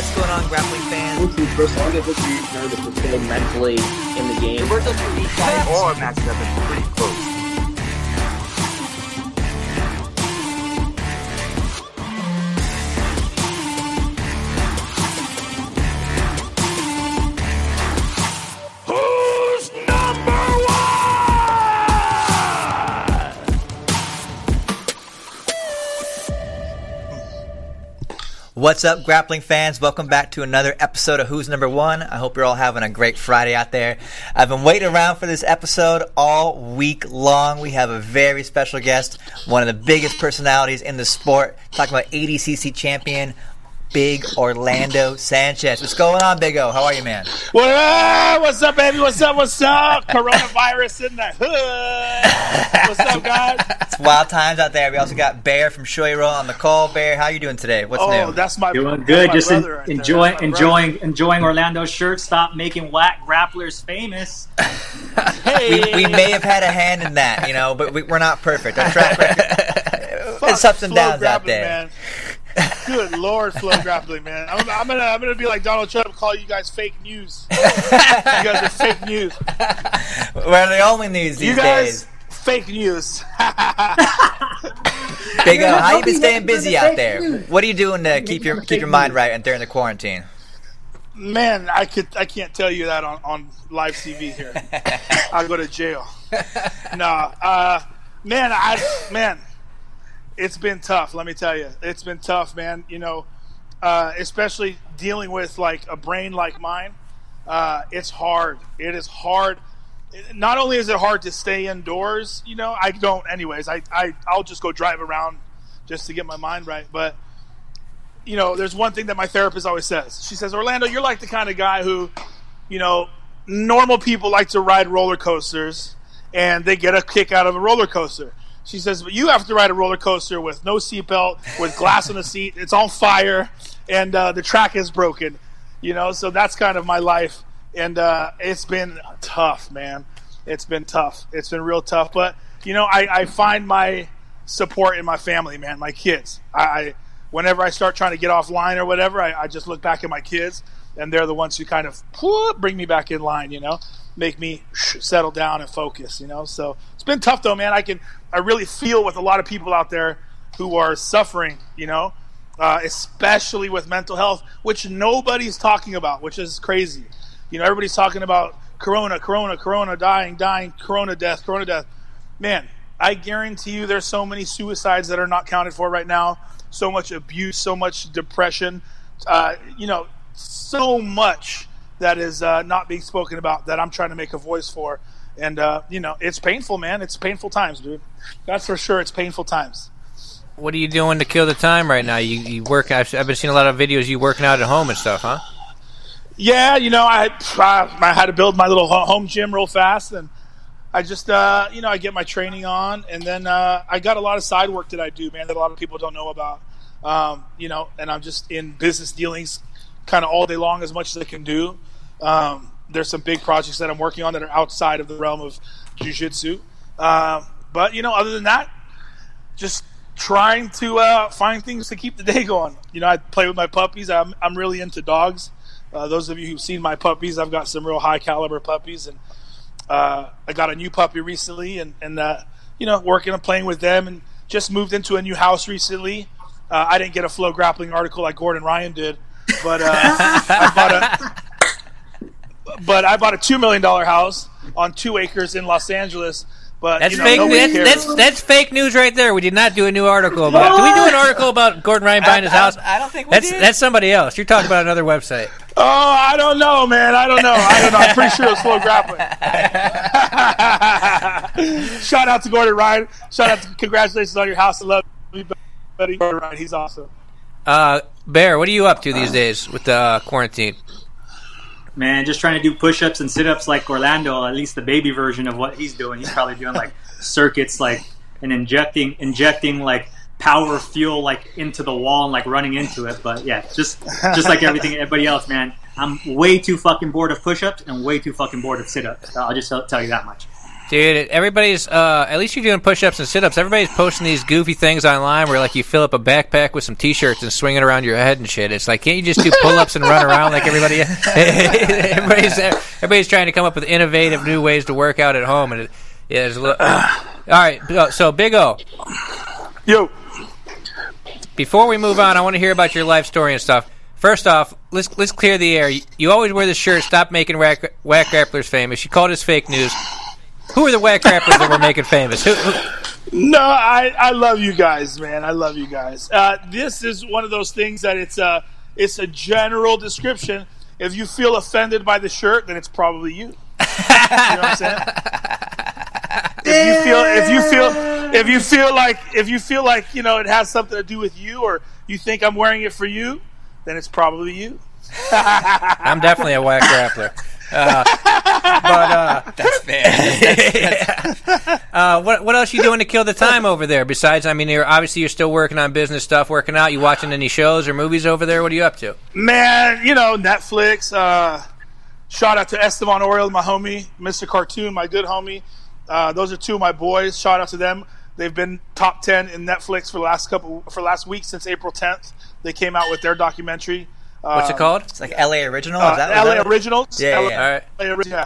What's going on, grappling fans? Listen, first, I get what you learn to prepare mentally in the game. Roberto Chirica or Max Evans pretty close. What's up, grappling fans? Welcome back to another episode of Who's Number One. I hope you're all having a great Friday out there. I've been waiting around for this episode all week long. We have a very special guest, one of the biggest personalities in the sport, talking about ADCC champion, Big Orlando Sanchez. What's going on, Big O? How are you, man? What up? What's up, baby? What's up? What's up? Coronavirus in the hood. What's up, guys? It's wild times out there. We also got Bear from Shoyoroll on the call. Bear, how you doing today? What's Oh, new? that's my Doing good. my Just en- right there. enjoying, That's my enjoying, enjoying Orlando's shirt. Stop making whack grapplers famous. Hey, we, we may have had a hand in that, you know, but we, we're not perfect. Our track record, it's ups and Flow downs out there. Man. Good lord, flow grappling, man. I'm, I'm gonna I'm gonna be like Donald Trump, call you guys fake news. you guys are fake news. We're the only news these You guys days. fake news. Big O, how How you been staying busy out there? news? What are you doing to keep your keep your mind right and during the quarantine? Man, I could I can't tell you that on, on live TV here. I'll go to jail. no, uh, man, I man, it's been tough. Let me tell you, it's been tough, man. You know, uh, especially dealing with like a brain like mine. Uh, it's hard. It is hard. Not only is it hard to stay indoors, you know, I don't. Anyways, I I I'll just go drive around just to get my mind right, but you know, there's one thing that my therapist always says. She says, Orlando, you're like the kind of guy who, you know, normal people like to ride roller coasters and they get a kick out of a roller coaster. She says, but you have to ride a roller coaster with no seatbelt, with glass on the seat, it's on fire, and uh, the track is broken. You know, so that's kind of my life. And uh, it's been tough, man. It's been tough. It's been real tough. But, you know, I, I find my support in my family, man, my kids. I, I whenever I start trying to get offline or whatever, I, I just look back at my kids, and they're the ones who kind of whoop, bring me back in line. You know, make me settle down and focus. You know, so it's been tough though, man. I can I really feel with a lot of people out there who are suffering. You know, uh, especially with mental health, which nobody's talking about, which is crazy. You know, everybody's talking about corona, corona, corona, dying, dying, corona death, corona death. Man, I guarantee you there's so many suicides that are not counted for right now, so much abuse, so much depression, uh, you know, so much that is uh, not being spoken about that I'm trying to make a voice for. And, uh, you know, it's painful, man. It's painful times, dude. That's for sure. It's painful times. What are you doing to kill the time right now? You, you work. I've, I've been seeing a lot of videos. You working out at home and stuff, huh? Yeah, you know, I I had to build my little home gym real fast, and I just uh, you know I get my training on, and then uh, I got a lot of side work that I do, man, that a lot of people don't know about. Um, you know, and I'm just in business dealings, kind of all day long, as much as I can do. Um, there's some big projects that I'm working on that are outside of the realm of jujitsu, uh, but you know, other than that, just trying to uh, find things to keep the day going. You know, I play with my puppies. I'm I'm really into dogs. Uh, those of you who've seen my puppies, I've got some real high caliber puppies, and uh, I got a new puppy recently, and and uh, you know, working and playing with them, and just moved into a new house recently. Uh, I didn't get a flow grappling article like Gordon Ryan did, but uh, I bought a but I bought a two million dollar house on two acres in Los Angeles. But That's you know, fake. nobody That's, that's that's fake news right there. We did not do a new article about. Did we do an article about Gordon Ryan buying his I- I house? I don't think we that's did. that's somebody else. You're talking about another website. Oh, I don't know, man. I don't know. I don't know. I'm pretty sure it was slow grappling. Shout out to Gordon Ryan. Shout out to congratulations on your house. I love you, buddy. Gordon Ryan, he's awesome. Uh, Bear, what are you up to these days with the uh, quarantine? Man, just trying to do push-ups and sit-ups like Orlando. At least the baby version of what he's doing. He's probably doing like circuits, like and injecting, injecting like power fuel like into the wall and like running into it. But yeah, just just like everything everybody else, man. I'm way too fucking bored of push-ups and way too fucking bored of sit-ups. I'll just tell you that much. Dude, everybody's uh, at least you're doing push-ups and sit-ups. Everybody's posting these goofy things online where like you fill up a backpack with some t-shirts and swing it around your head and shit. It's like can't you just do pull-ups and run around like everybody? everybody's everybody's trying to come up with innovative new ways to work out at home, and it, yeah, a little. All right, so Big O. Yo, Before we move on, I want to hear about your life story and stuff. First off, let's let's clear the air. You, you always wear the shirt. Stop making whack, whack grapplers famous. You called us fake news. Who are the whack rappers that we're making famous? Who, who, no, I, I love you guys, man. I love you guys. Uh, this is one of those things that it's a it's a general description. If you feel offended by the shirt, then it's probably you. You know what I'm saying? If you feel if you feel if you feel like if you feel like you know it has something to do with you, or you think I'm wearing it for you, then it's probably you. I'm definitely a whack grappler. Uh, but uh, That's fair. uh, what what else you doing to kill the time over there? Besides, I mean, you're obviously you're still working on business stuff, working out. You watching any shows or movies over there? What are you up to? Man, you know, Netflix. Uh, shout out to Esteban Oriol, my homie, Mr. Cartoon, my good homie. Uh, those are two of my boys. Shout out to them. They've been top ten in Netflix for the last couple for last week since April 10th. They came out with their documentary. What's it Um, called? It's like LA original. Uh, is that, is LA that- Originals. Yeah, LA, yeah. All right. LA Ori- yeah.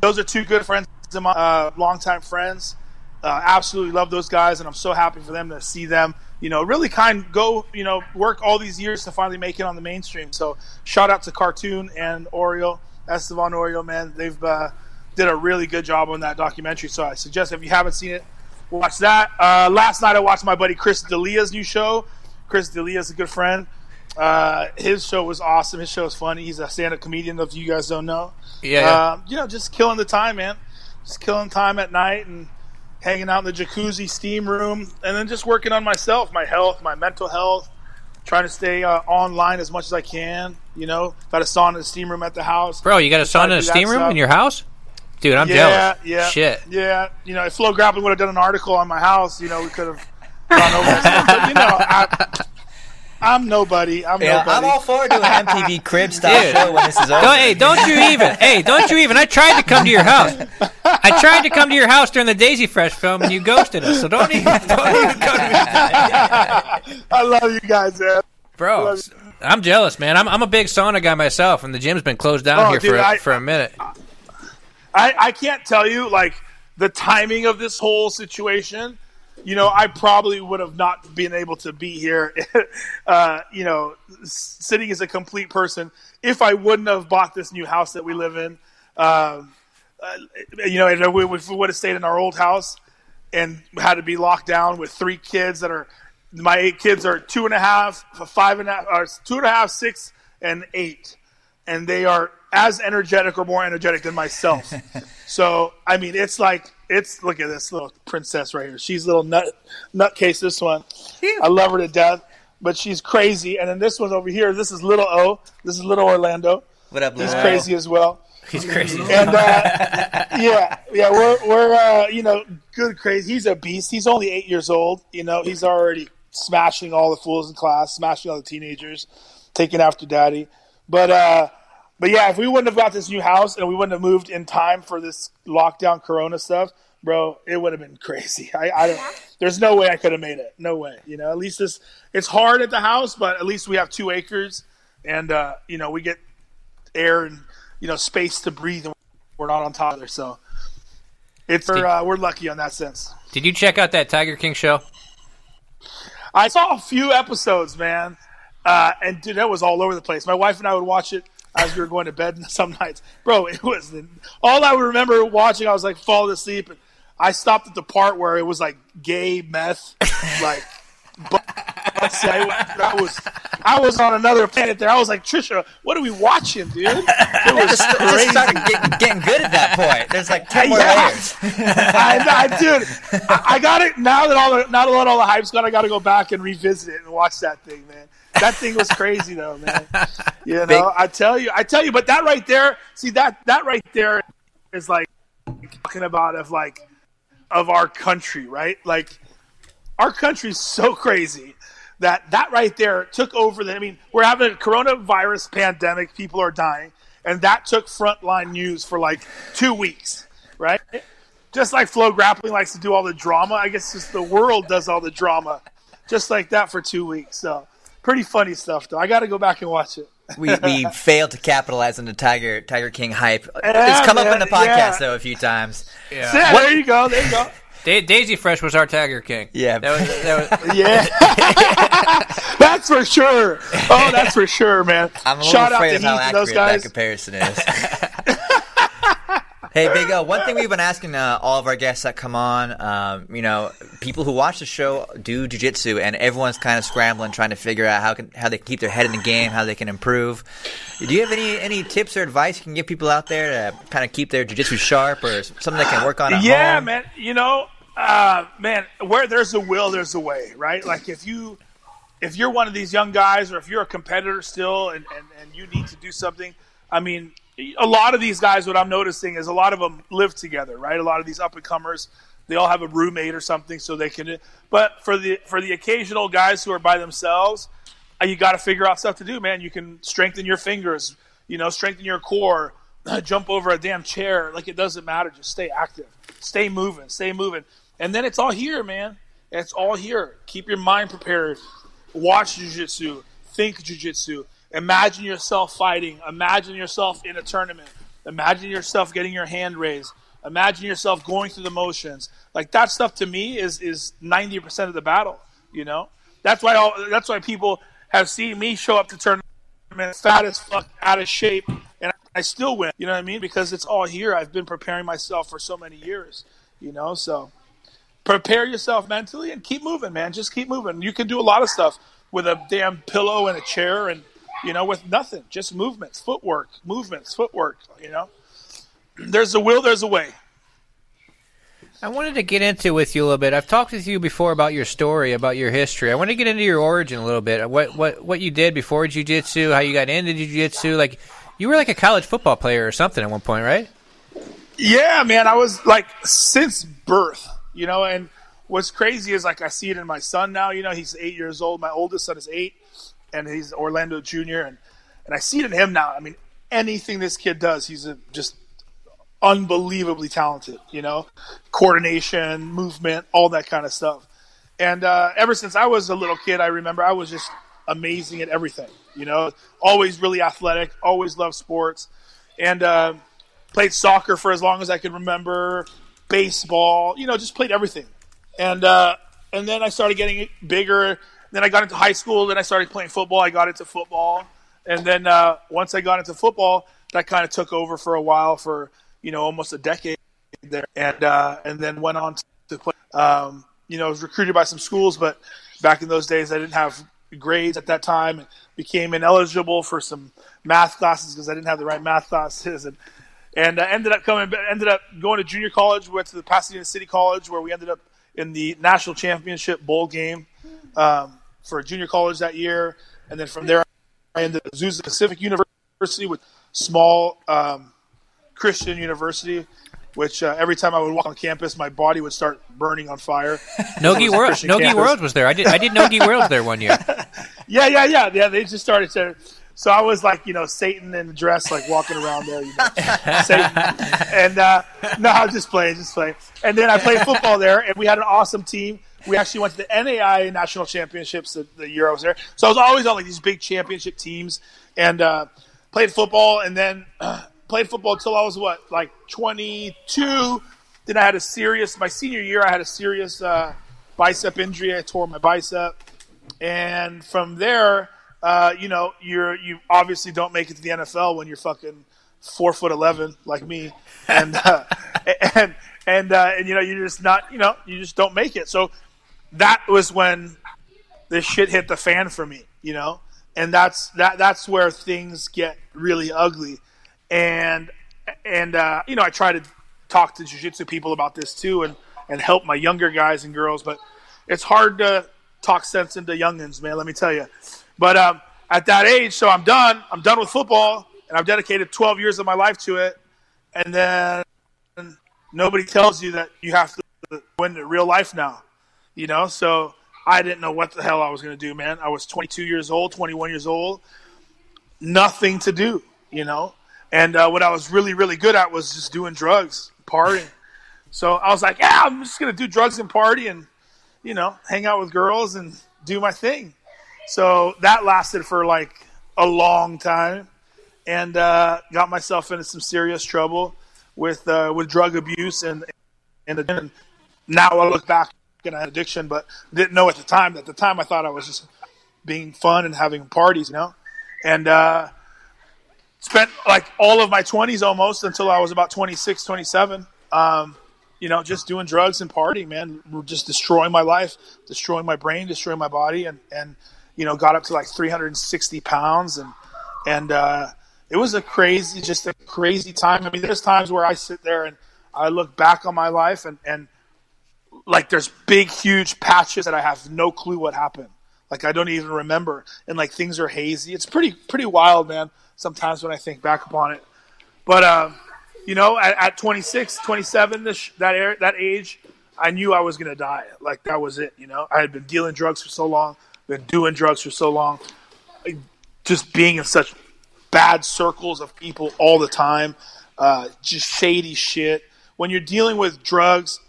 Those are two good friends of mine, uh, longtime friends. Uh, absolutely love those guys, and I'm so happy for them to see them. You know, really kind go. You know, work all these years to finally make it on the mainstream. So shout out to Cartoon and Oriol, Esteban Oriol, man. They've uh, did a really good job on that documentary. So I suggest if you haven't seen it, watch that. Uh, last night I watched my buddy Chris D'Elia's new show. Chris D'Elia is a good friend. Uh, his show was awesome. His show is funny. He's a stand-up comedian. If you guys don't know, Yeah, yeah. um, you know, just killing the time, man. Just killing time at night and hanging out in the jacuzzi steam room, and then just working on myself, my health, my mental health. Trying to stay uh, online as much as I can. You know, got a sauna and steam room at the house. Bro, you got a sauna and a steam room stuff. in your house? Dude, I'm yeah, jealous. yeah, Shit. yeah. You know, if Flow Grappling would have done an article on my house, you know, we could have gone over. But you know, I, I'm nobody. I'm Yeah, nobody. I'm all for doing MTV crib style Dude. show when this is over. Don't, hey, don't you even. hey, don't you even. I tried to come to your house. I tried to come to your house during the Daisy Fresh film, and you ghosted us. So don't even, don't even come to me. I love you guys, man. Bro, I'm jealous, man. I'm, I'm a big sauna guy myself, and the gym's been closed down Oh, here dude, for, a, I- for a minute. I, I can't tell you like the timing of this whole situation. You know, I probably would have not been able to be here, uh, you know, sitting as a complete person if I wouldn't have bought this new house that we live in. Um, uh, you know, if we, if we would have stayed in our old house and had to be locked down with three kids that are my eight kids are two and a half, five and a half, or two and a half, six, and eight and they are as energetic or more energetic than myself. so I mean, it's like it's look at this little princess right here. She's a little nut nutcase. This one, I love her to death, but she's crazy. And then this one over here, this is little O. This is little Orlando. What up, He's crazy as well. He's crazy. And uh, yeah, yeah, we're we're uh, you know good crazy. He's a beast. He's only eight years old. You know, he's already smashing all the fools in class, smashing all the teenagers, taking after daddy. But uh, but yeah, if we wouldn't have got this new house and we wouldn't have moved in time for this lockdown Corona stuff, bro, it would have been crazy. I, I don't. There's no way I could have made it. No way. You know, at least this. It's hard at the house, but at least we have two acres, and uh, you know we get air and you know space to breathe, and we're not on top of there. So it's we're, uh, we're lucky on that sense. Did you check out that Tiger King show? I saw a few episodes, man, uh, and dude, that was all over the place. My wife and I would watch it as we were going to bed some nights, bro. It was all I remember watching. I was like falling asleep, and I stopped at the part where it was like gay meth, like. But, I was, I was on another planet there. I was like, Trisha, what are we watching, dude? It was just crazy. started getting, getting good at that point. There's like ten more Yeah. layers. I, I, dude, I, I got it now that all the now that all the hype's gone. I got to go back and revisit it and watch that thing, man. That thing was crazy, though, man. You know, Big- I tell you, I tell you. But that right there, see that that right there is like talking about of like of our country, right? Like our country's so crazy that that right there took over. The, I mean, we're having a coronavirus pandemic. People are dying, and that took frontline news for like two weeks, right? just like Flow Grappling likes to do all the drama, I guess just the world does all the drama, just like that for two weeks. So pretty funny stuff, though. I got to go back and watch it. we, we failed to capitalize on the Tiger Tiger King hype. Yeah, it's come up in the podcast yeah. though a few times. Yeah. Yeah, there you go. There you go. Da- Daisy Fresh was our Tiger King. Yeah. That was, that was, Yeah, that's for sure. Oh, that's for sure, man. I'm a little Shout out afraid to of how Heath and those accurate that guys. comparison is. Hey, Big O, one thing we've been asking uh, all of our guests that come on, um, you know, people who watch the show do jujitsu, and everyone's kind of scrambling, trying to figure out how can how they can keep their head in the game, how they can improve. Do you have any any tips or advice you can give people out there to kind of keep their jujitsu sharp, or something they can work on at yeah, home? man. You know, uh, man, where there's a will, there's a way, right? Like if you if you're one of these young guys, or if you're a competitor still, and and, and you need to do something, I mean. A lot of these guys, what I'm noticing is a lot of them live together, right? A lot of these up and comers, they all have a roommate or something, so they can. But for the for the occasional guys who are by themselves, uh, you got to figure out stuff to do, man. You can strengthen your fingers, you know, strengthen your core, jump over a damn chair. Like it doesn't matter. Just stay active, stay moving, stay moving, and then it's all here, man. It's all here. Keep your mind prepared. Watch jujitsu. Think jujitsu. Imagine yourself fighting. Imagine yourself in a tournament. Imagine yourself getting your hand raised. Imagine yourself going through the motions. Like that stuff to me is is ninety percent of the battle. You know, that's why all, that's why people have seen me show up to tournaments fat as fuck, out of shape, and I still win. You know what I mean? Because it's all here. I've been preparing myself for so many years. You know, so prepare yourself mentally and keep moving, man. Just keep moving. You can do a lot of stuff with a damn pillow and a chair and you know with nothing. Just movements, footwork, movements, footwork, you know. There's a will, there's a way. I wanted to get into with you a little bit. I've talked with you before about your story, about your history. I want to get into your origin a little bit. What what what you did before jiu-jitsu, how you got into jiu-jitsu. Like you were like a college football player or something at one point, right? Yeah, man, I was like since birth, you know, and what's crazy is like I see it in my son now, you know, he's 8 years old. My oldest son is 8 and he's Orlando Jr. and and I see it in him now. I mean, anything this kid does, he's a, just unbelievably talented, you know, coordination, movement, all that kind of stuff. And uh, ever since I was a little kid, I remember I was just amazing at everything, you know, always really athletic, always loved sports, and uh, played soccer for as long as I could remember, baseball, you know, just played everything. And uh, and then I started getting bigger. Then I got into high school. Then I started playing football. I got into football, and then uh, once I got into football, that kind of took over for a while for you know almost a decade there, and uh, and then went on to play. Um, you know, I was recruited by some schools, but back in those days, I didn't have grades at that time. and Became ineligible for some math classes because I didn't have the right math classes, and and ended up coming, ended up going to junior college. Went to the Pasadena City College, where we ended up in the national championship bowl game um, for junior college that year, and then from there, I ended up at Azusa Pacific University with small um, Christian university. Which uh, every time I would walk on campus, my body would start burning on fire. Nogi World, Christian Nogi campus. World was there. I did I did Nogi World there one year. Yeah, yeah, yeah, yeah. They just started to. So I was like, you know, Satan in a dress, like walking around there, you know, Satan. And uh, no, I'm just playing, just playing. And then I played football there, and we had an awesome team. We actually went to the NAI national championships the, the year I was there. So I was always on like these big championship teams, and uh, played football, and then uh, played football until I was what, like 22. Then I had a serious. My senior year, I had a serious uh, bicep injury. I tore my bicep and from there, uh, you know, you're you obviously don't make it to the NFL when you're fucking four foot eleven like me, and uh, and and uh, and you know you're just not you know you just don't make it. So that was when the shit hit the fan for me, you know, and that's that that's where things get really ugly, and and uh, you know I try to talk to jujitsu people about this too, and and help my younger guys and girls, but it's hard to talk sense into youngins, man. Let me tell you. But um, at that age, so I'm done. I'm done with football, and I've dedicated 12 years of my life to it. And then nobody tells you that you have to win in real life now, you know. So I didn't know what the hell I was going to do, man. I was 22 years old, 21 years old, nothing to do, you know. And uh, what I was really, really good at was just doing drugs, partying. So I was like, yeah, I'm just gonna do drugs and party and you know hang out with girls and do my thing. So that lasted for like a long time, and uh, got myself into some serious trouble with uh, with drug abuse and and, and now I look back and I had addiction, but didn't know at the time. At the time, I thought I was just being fun and having parties, you know, and uh, spent like all of my 20s almost until I was about 26, 27. Um, you know, just doing drugs and partying, man, just destroying my life, destroying my brain, destroying my body, and and you know, got up to like 360 pounds, and and uh, it was a crazy, just a crazy time. I mean, there's times where I sit there and I look back on my life, and and like there's big, huge patches that I have no clue what happened. Like I don't even remember, and like things are hazy. It's pretty pretty wild, man. Sometimes when I think back upon it, but. Uh, you know, at, at 26, 27, this, that, era, that age, I knew I was to die. Like, that was it, you know? I had been dealing drugs for so long, been doing drugs for so long, just being in such bad circles of people all the time, uh, just shady shit. When you're dealing with drugs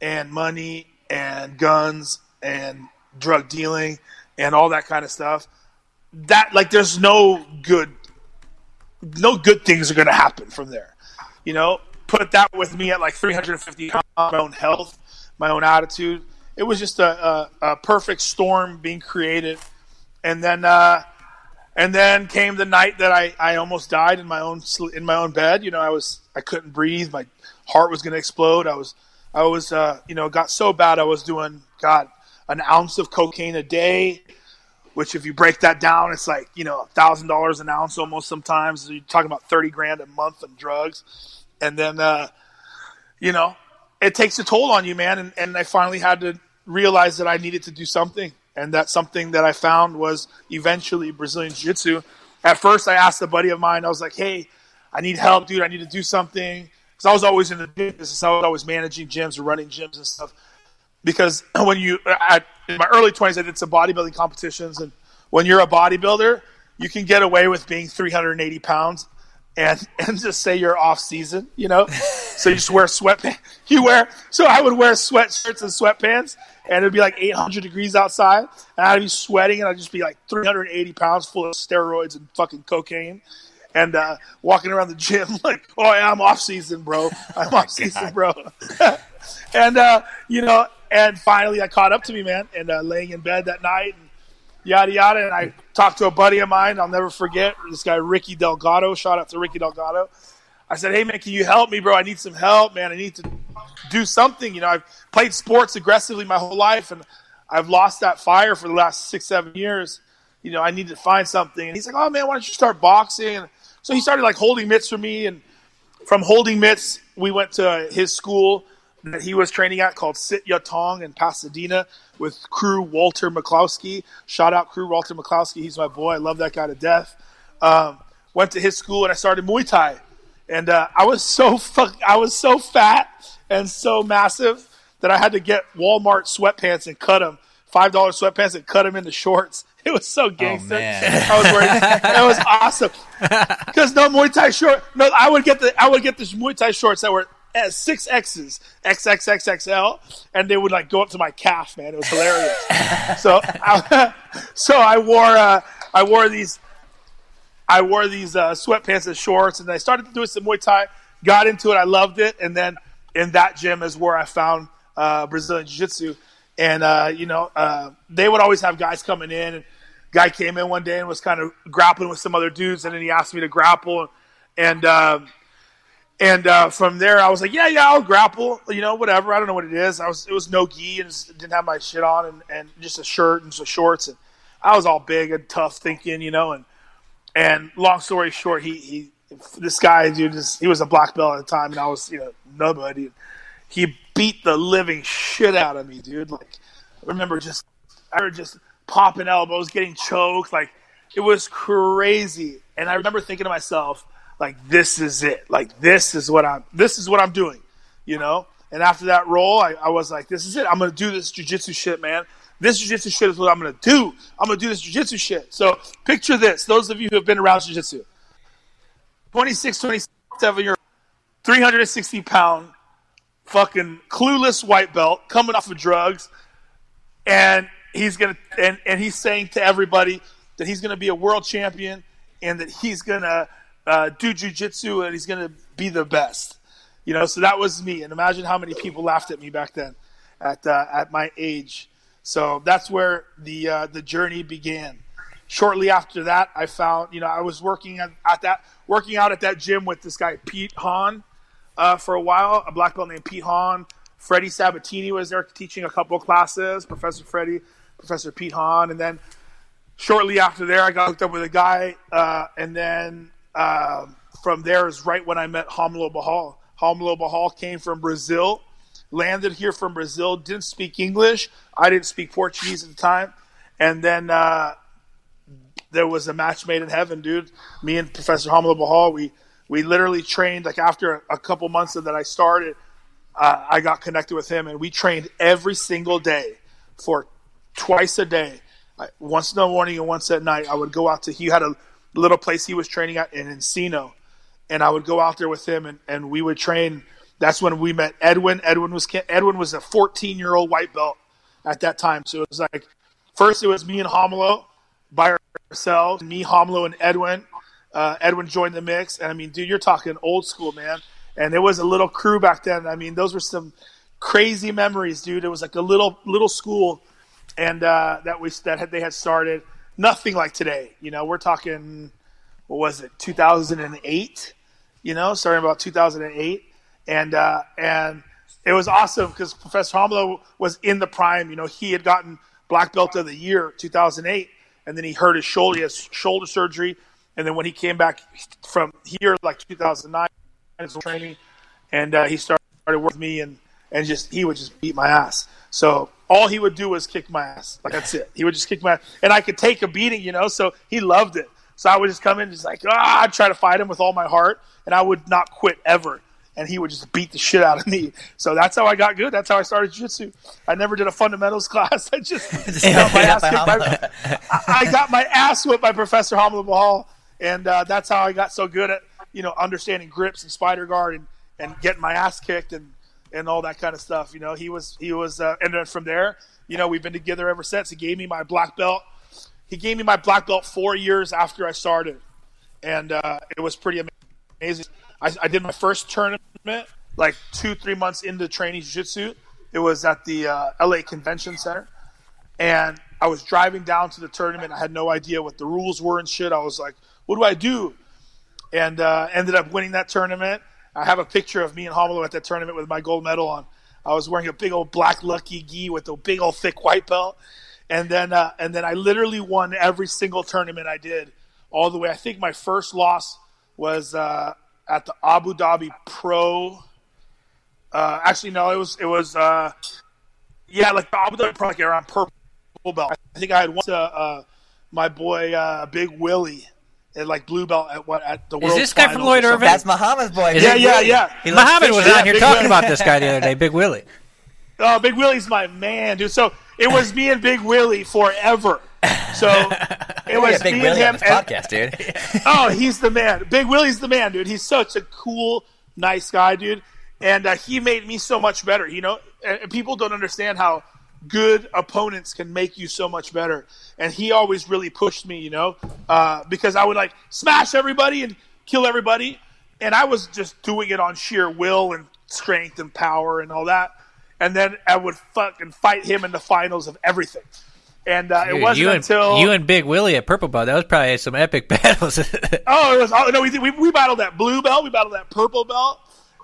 and money and guns and drug dealing and all that kind of stuff, that, like, there's no good, no good things are going to happen from there you know, put that with me at like 350 my own health, my own attitude. It was just a, a, a perfect storm being created. And then, uh, and then came the night that I, I almost died in my own in my own bed. You know, I was I couldn't breathe. My heart was going to explode. I was I was uh, you know got so bad. I was doing God an ounce of cocaine a day, which if you break that down, it's like you know a thousand dollars an ounce almost. Sometimes you're talking about thirty grand a month in drugs and then uh, you know it takes a toll on you, man. And, and I finally had to realize that I needed to do something, and that something that I found was eventually Brazilian Jiu Jitsu. At first, I asked a buddy of mine. I was like, "Hey, I need help, dude. I need to do something." Because I was always in the business. I was always managing gyms or running gyms and stuff. Because when you, at, in my early 20s, I did some bodybuilding competitions. And when you're a bodybuilder, you can get away with being 380 pounds and and just say you're off season, you know. so you just wear sweatpants. You wear so I would wear sweatshirts and sweatpants, and it'd be like 800 degrees outside, and I'd be sweating, and I'd just be like 380 pounds full of steroids and fucking cocaine, and uh, walking around the gym like, oh yeah, I'm off season, bro. I'm off season, bro. and uh, you know, and finally I caught up to me, man, and uh, laying in bed that night. And, yada yada. And I talked to a buddy of mine. I'll never forget this guy Ricky Delgado. Shout out to Ricky Delgado. I said, "Hey man, can you help me, bro? I need some help, man. I need to do something. You know, I've played sports aggressively my whole life, and I've lost that fire for the last six, seven years. You know, I need to find something." And he's like, "Oh man, why don't you start boxing?" And so he started like holding mitts for me, and from holding mitts, we went to his school that he was training at called Sityodtong in Pasadena with Kru Walter McCloskey. Shout out Kru Walter McCloskey. He's my boy. I love that guy to death. Um, went to his school and I started Muay Thai. And uh, I was so fuck, I was so fat and so massive that I had to get Walmart sweatpants and cut them five dollar sweatpants and cut them into shorts. It was so gangster. Oh, I was wearing it was awesome because no Muay Thai short. No, I would get the I would get the Muay Thai shorts that were six X's, XXXXL, and they would like go up to my calf, man. It was hilarious. so, I, so I wore, uh, I wore these, I wore these uh, sweatpants and shorts, and I started doing some Muay Thai. Got into it, I loved it, and then in that gym is where I found uh, Brazilian Jiu Jitsu, and uh, you know, uh, they would always have guys coming in. And guy came in one day and was kind of grappling with some other dudes, and then he asked me to grapple, and. Um, and uh, from there, I was like, yeah, yeah, I'll grapple, you know, whatever. I don't know what it is. I was, it was no gi and didn't have my shit on and, and just a shirt and some shorts. And I was all big and tough thinking, you know, and, and long story short, he, he, this guy, dude, he was a black belt at the time and I was, you know, nobody. He beat the living shit out of me, dude. Like, I remember just, I just popping elbows, getting choked. Like, it was crazy. And I remember thinking to myself, like this is it. Like this is what I'm this is what I'm doing, you know? And after that roll, I, I was like, this is it. I'm gonna do this jujitsu shit, man. This jujitsu shit is what I'm gonna do. I'm gonna do this jujitsu shit. So picture this. Those of you who have been around jujitsu. 26, 27 year 360 pound fucking clueless white belt coming off of drugs, and he's gonna and, and he's saying to everybody that he's gonna be a world champion and that he's gonna uh, do jujitsu and he's gonna be the best. You know, so that was me. And imagine how many people laughed at me back then, at uh, at my age. So that's where the uh, the journey began. Shortly after that, I found you know I was working at, at that working out at that gym with this guy Pete Hahn uh, for a while, a black belt named Pete Hahn. Freddie Sabatini was there teaching a couple of classes, Professor Freddie, Professor Pete Hahn, and then shortly after there, I got hooked up with a guy, uh, and then uh, from there is right when I met Romulo Barral. Romulo Barral came from Brazil, landed here from Brazil, didn't speak English. I didn't speak Portuguese at the time, and then uh, there was a match made in heaven, dude. Me and Professor Romulo Barral, we we literally trained like after a couple months of that I started. Uh, I got connected with him, and we trained every single day for twice a day, once in the morning and once at night. I would go out to he had a little place he was training at in Encino, and I would go out there with him, and, and we would train. That's when we met Edwin. Edwin was Edwin was a 14 year old white belt at that time. So it was like first it was me and Romulo by ourselves, me, Romulo, and Edwin. Uh, Edwin joined the mix, and I mean, dude, you're talking old school, man. And there was a little crew back then. I mean, those were some crazy memories, dude. It was like a little little school, and uh, that we that had, they had started. Nothing like today. You know, we're talking. What was it? 2008. You know, starting about 2008, and uh, and it was awesome because Professor Romulo was in the prime. You know, he had gotten black belt of the year 2008, and then he hurt his shoulder. He has shoulder surgery, and then when he came back from here, like 2009 his training, and uh, he started working with me, and and just he would just beat my ass. So all he would do was kick my ass. Like that's it. He would just kick my, ass. and I could take a beating, you know. So he loved it. So I would just come in, just like ah, I'd try to fight him with all my heart, and I would not quit ever. And he would just beat the shit out of me. So that's how I got good. That's how I started jiu-jitsu. I never did a fundamentals class. I just, Just got my ass by. I I got my ass whipped by Professor Romulo Barral, and uh, that's how I got so good at you know understanding grips and spider guard and, and getting my ass kicked and, and all that kind of stuff. You know, he was he was uh, and then from there, you know, we've been together ever since. He gave me my black belt. He gave me my black belt four years after I started, and uh, it was pretty amazing. I, I did my first tournament like two three months into training jiu-jitsu. It was at the uh, LA Convention Center and I was driving down to the tournament. I had no idea what the rules were and shit. I was like, "What do I do?" And uh, ended up winning that tournament. I have a picture of me and Romulo at that tournament with my gold medal on. I was wearing a big old black lucky gi with a big old thick white belt, and then uh, and then I literally won every single tournament I did all the way. I think my first loss was uh, at the Abu Dhabi Pro. Uh, actually, no, it was it was uh, yeah, like the Abu Dhabi Pro like around purple belt. I think I had one to uh, my boy uh, Big Willie at like blue belt at what at the world. Is World this guy from Lloyd or Irvin? That's Muhammad's boy. Is Yeah, yeah, Willie. yeah. He Muhammad was out on here Big talking Willie. about this guy the other day, Big Willie. Oh, Big Willie's my man, dude. So it was me and Big Willie forever. So it was Yeah, Big me Willie and this him. and- podcast, dude. oh, he's the man. Big Willie's the man, dude. He's such a cool, nice guy, dude. And uh, he made me so much better. You know, and and people don't understand how good opponents can make you so much better. And he always really pushed me, you know, uh, because I would like smash everybody and kill everybody, and I was just doing it on sheer will and strength and power and all that. And then I would fucking fight him in the finals of everything. And uh, it wasn't you and until you and Big Willie at Purple Belt. That was probably some epic battles. Oh, it was. Oh, no, we, we we battled that blue belt. We battled that purple belt,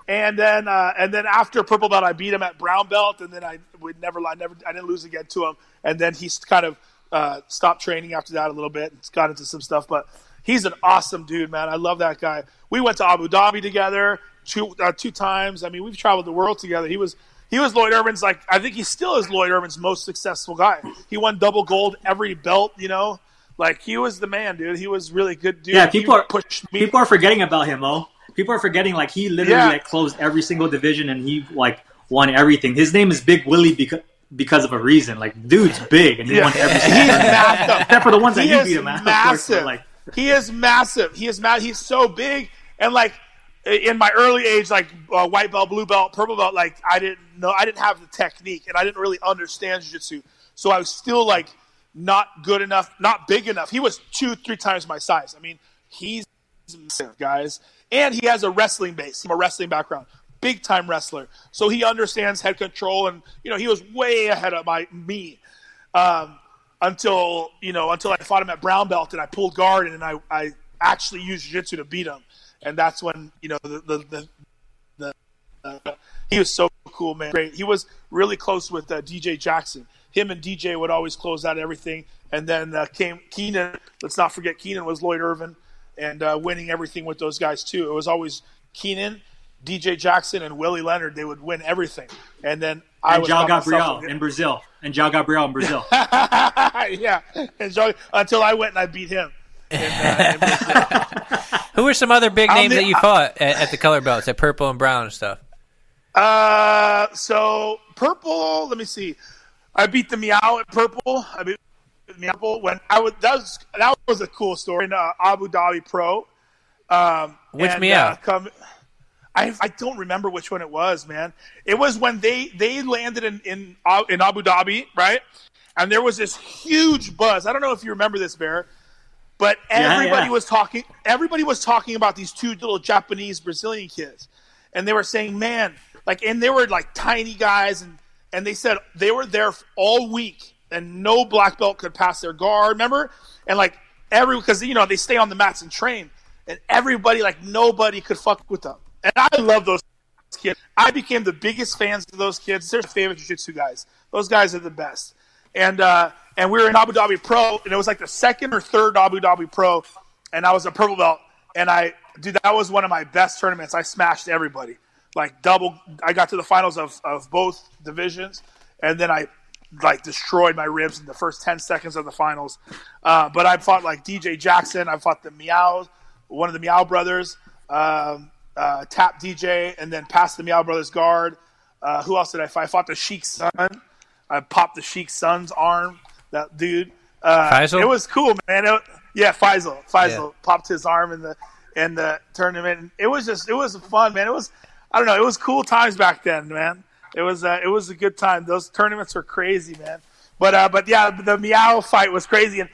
and then uh, and then after purple belt, I beat him at brown belt, and then I would never lie, never. I didn't lose again to him, and then he's kind of uh, stopped training after that a little bit. and got into some stuff, but he's an awesome dude, man. I love that guy. We went to Abu Dhabi together two uh, two times. I mean, we've traveled the world together. He was. He was Lloyd Irvin's like I think he still is Lloyd Irvin's most successful guy. He won double gold every belt, you know. Like he was the man, dude. He was really good, dude. Yeah, He people are pushed me. people are forgetting about him, though. People are forgetting like he literally Yeah. like closed every single division and he like won everything. His name is Big Willie because because of a reason. Like, dude's big and he Yeah. won every He's single tournament. massive. Except for the ones that He you is beat him at. Course, massive. but, like, he is massive. He is mad. He's so big, and like in my early age, like uh, white belt, blue belt, purple belt, like I didn't know, I didn't have the technique, and I didn't really understand jiu-jitsu. So I was still like not good enough, not big enough. He was two, three times my size. I mean, he's massive, guys, and he has a wrestling base, from a wrestling background, big time wrestler. So he understands head control, and you know he was way ahead of my me. Um, until you know, until I fought him at brown belt, and I pulled guard, and I I actually used jiu-jitsu to beat him and that's when you know the the the, the uh, he was so cool, man. Great. He was really close with uh, DJ Jackson. Him and DJ would always close out everything, and then uh, came Keenan. Let's not forget Keenan was Lloyd Irvin, and uh, winning everything with those guys too. It was always Keenan, DJ Jackson, and Willie Leonard. They would win everything, and then I and was João myself Gabriel in Brazil, and João Gabriel in Brazil. yeah, and so, until I went and I beat him. in, uh, in Who were some other big names be- that you fought at, at the color belts, at purple and brown and stuff? Uh, so purple. Let me see. I beat the Miyao at purple. I beat Miyao when I was that was that was a cool story in uh, Abu Dhabi Pro. Um, Which and, Miyao? Uh, come, I I don't remember which one it was, man. It was when they they landed in in uh, in Abu Dhabi, right? And there was this huge buzz. I don't know if you remember this, Bear, but Yeah, everybody yeah. was talking. Everybody was talking about these two little Japanese Brazilian kids, and they were saying, "Man, like," and they were like tiny guys, and and they said they were there all week, and no black belt could pass their guard. Remember, and like every because you know they stay on the mats and train, and everybody like nobody could fuck with them, and I love those kids. I became the biggest fans of those kids. They're favorite jiu-jitsu guys. Those guys are the best. And uh, and we were in Abu Dhabi Pro, and it was like the second or third Abu Dhabi Pro, and I was a purple belt, and I dude that was one of my best tournaments. I smashed everybody, like double. I got to the finals of of both divisions, and then I like destroyed my ribs in the first ten seconds of the finals. Uh, but I fought like DJ Jackson. I fought the Miyao, one of the Miyao brothers, um, uh, Tap DJ, and then passed the Miyao brothers guard. Uh, who else did I fight? I fought the Sheik's son. I popped the Sheik's son's arm. That dude. Uh, Faisal? It was cool, man. It, yeah, Faisal. Faisal Yeah. popped his arm in the in the tournament. It was just it was fun, man. It was I don't know. It was cool times back then, man. It was uh, it was a good time. Those tournaments were crazy, man. But uh, but yeah, the Miyao fight was crazy, and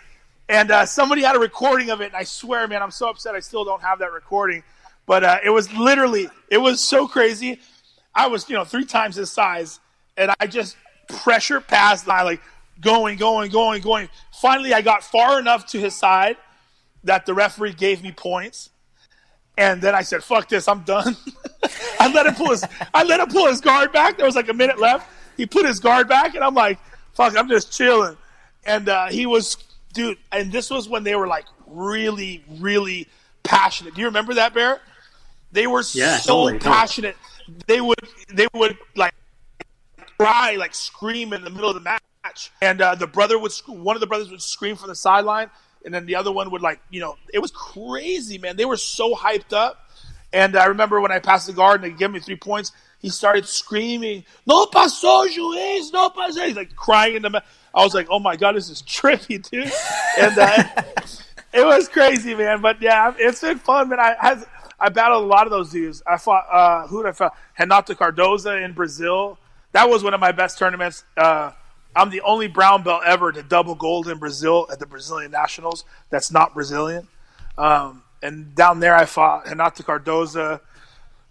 and uh, somebody had a recording of it. And I swear, man, I'm so upset. I still don't have that recording. But uh, it was literally it was so crazy. I was you know three times his size, and I just pressure passed the like going, going, going, going. Finally, I got far enough to his side that the referee gave me points. And then I said, "Fuck this, I'm done." I let him pull his I let him pull his guard back. There was like a minute left. He put his guard back, and I'm like, "Fuck, I'm just chilling." And uh, he was, dude. And this was when they were like really, really passionate. Do you remember that, Bear? They were Yeah, so totally, totally. passionate. They would, they would like cry, like scream in the middle of the match. And uh, the brother would, one of the brothers would scream from the sideline, and then the other one would like, you know, it was crazy, man. They were so hyped up. And I remember when I passed the guard and they gave me three points, he started screaming, "No pasó, juiz, no pasó!" He's like crying in the. Ma- I was like, "Oh my god, this is trippy, dude!" And uh, it was crazy, man. But yeah, it's been fun, man. I has I battled a lot of those dudes. I fought uh, who did I fight? Renato Cardoso in Brazil. That was one of my best tournaments. Uh, I'm the only brown belt ever to double gold in Brazil at the Brazilian Nationals. That's not Brazilian. Um, and down there, I fought Renato Cardoso,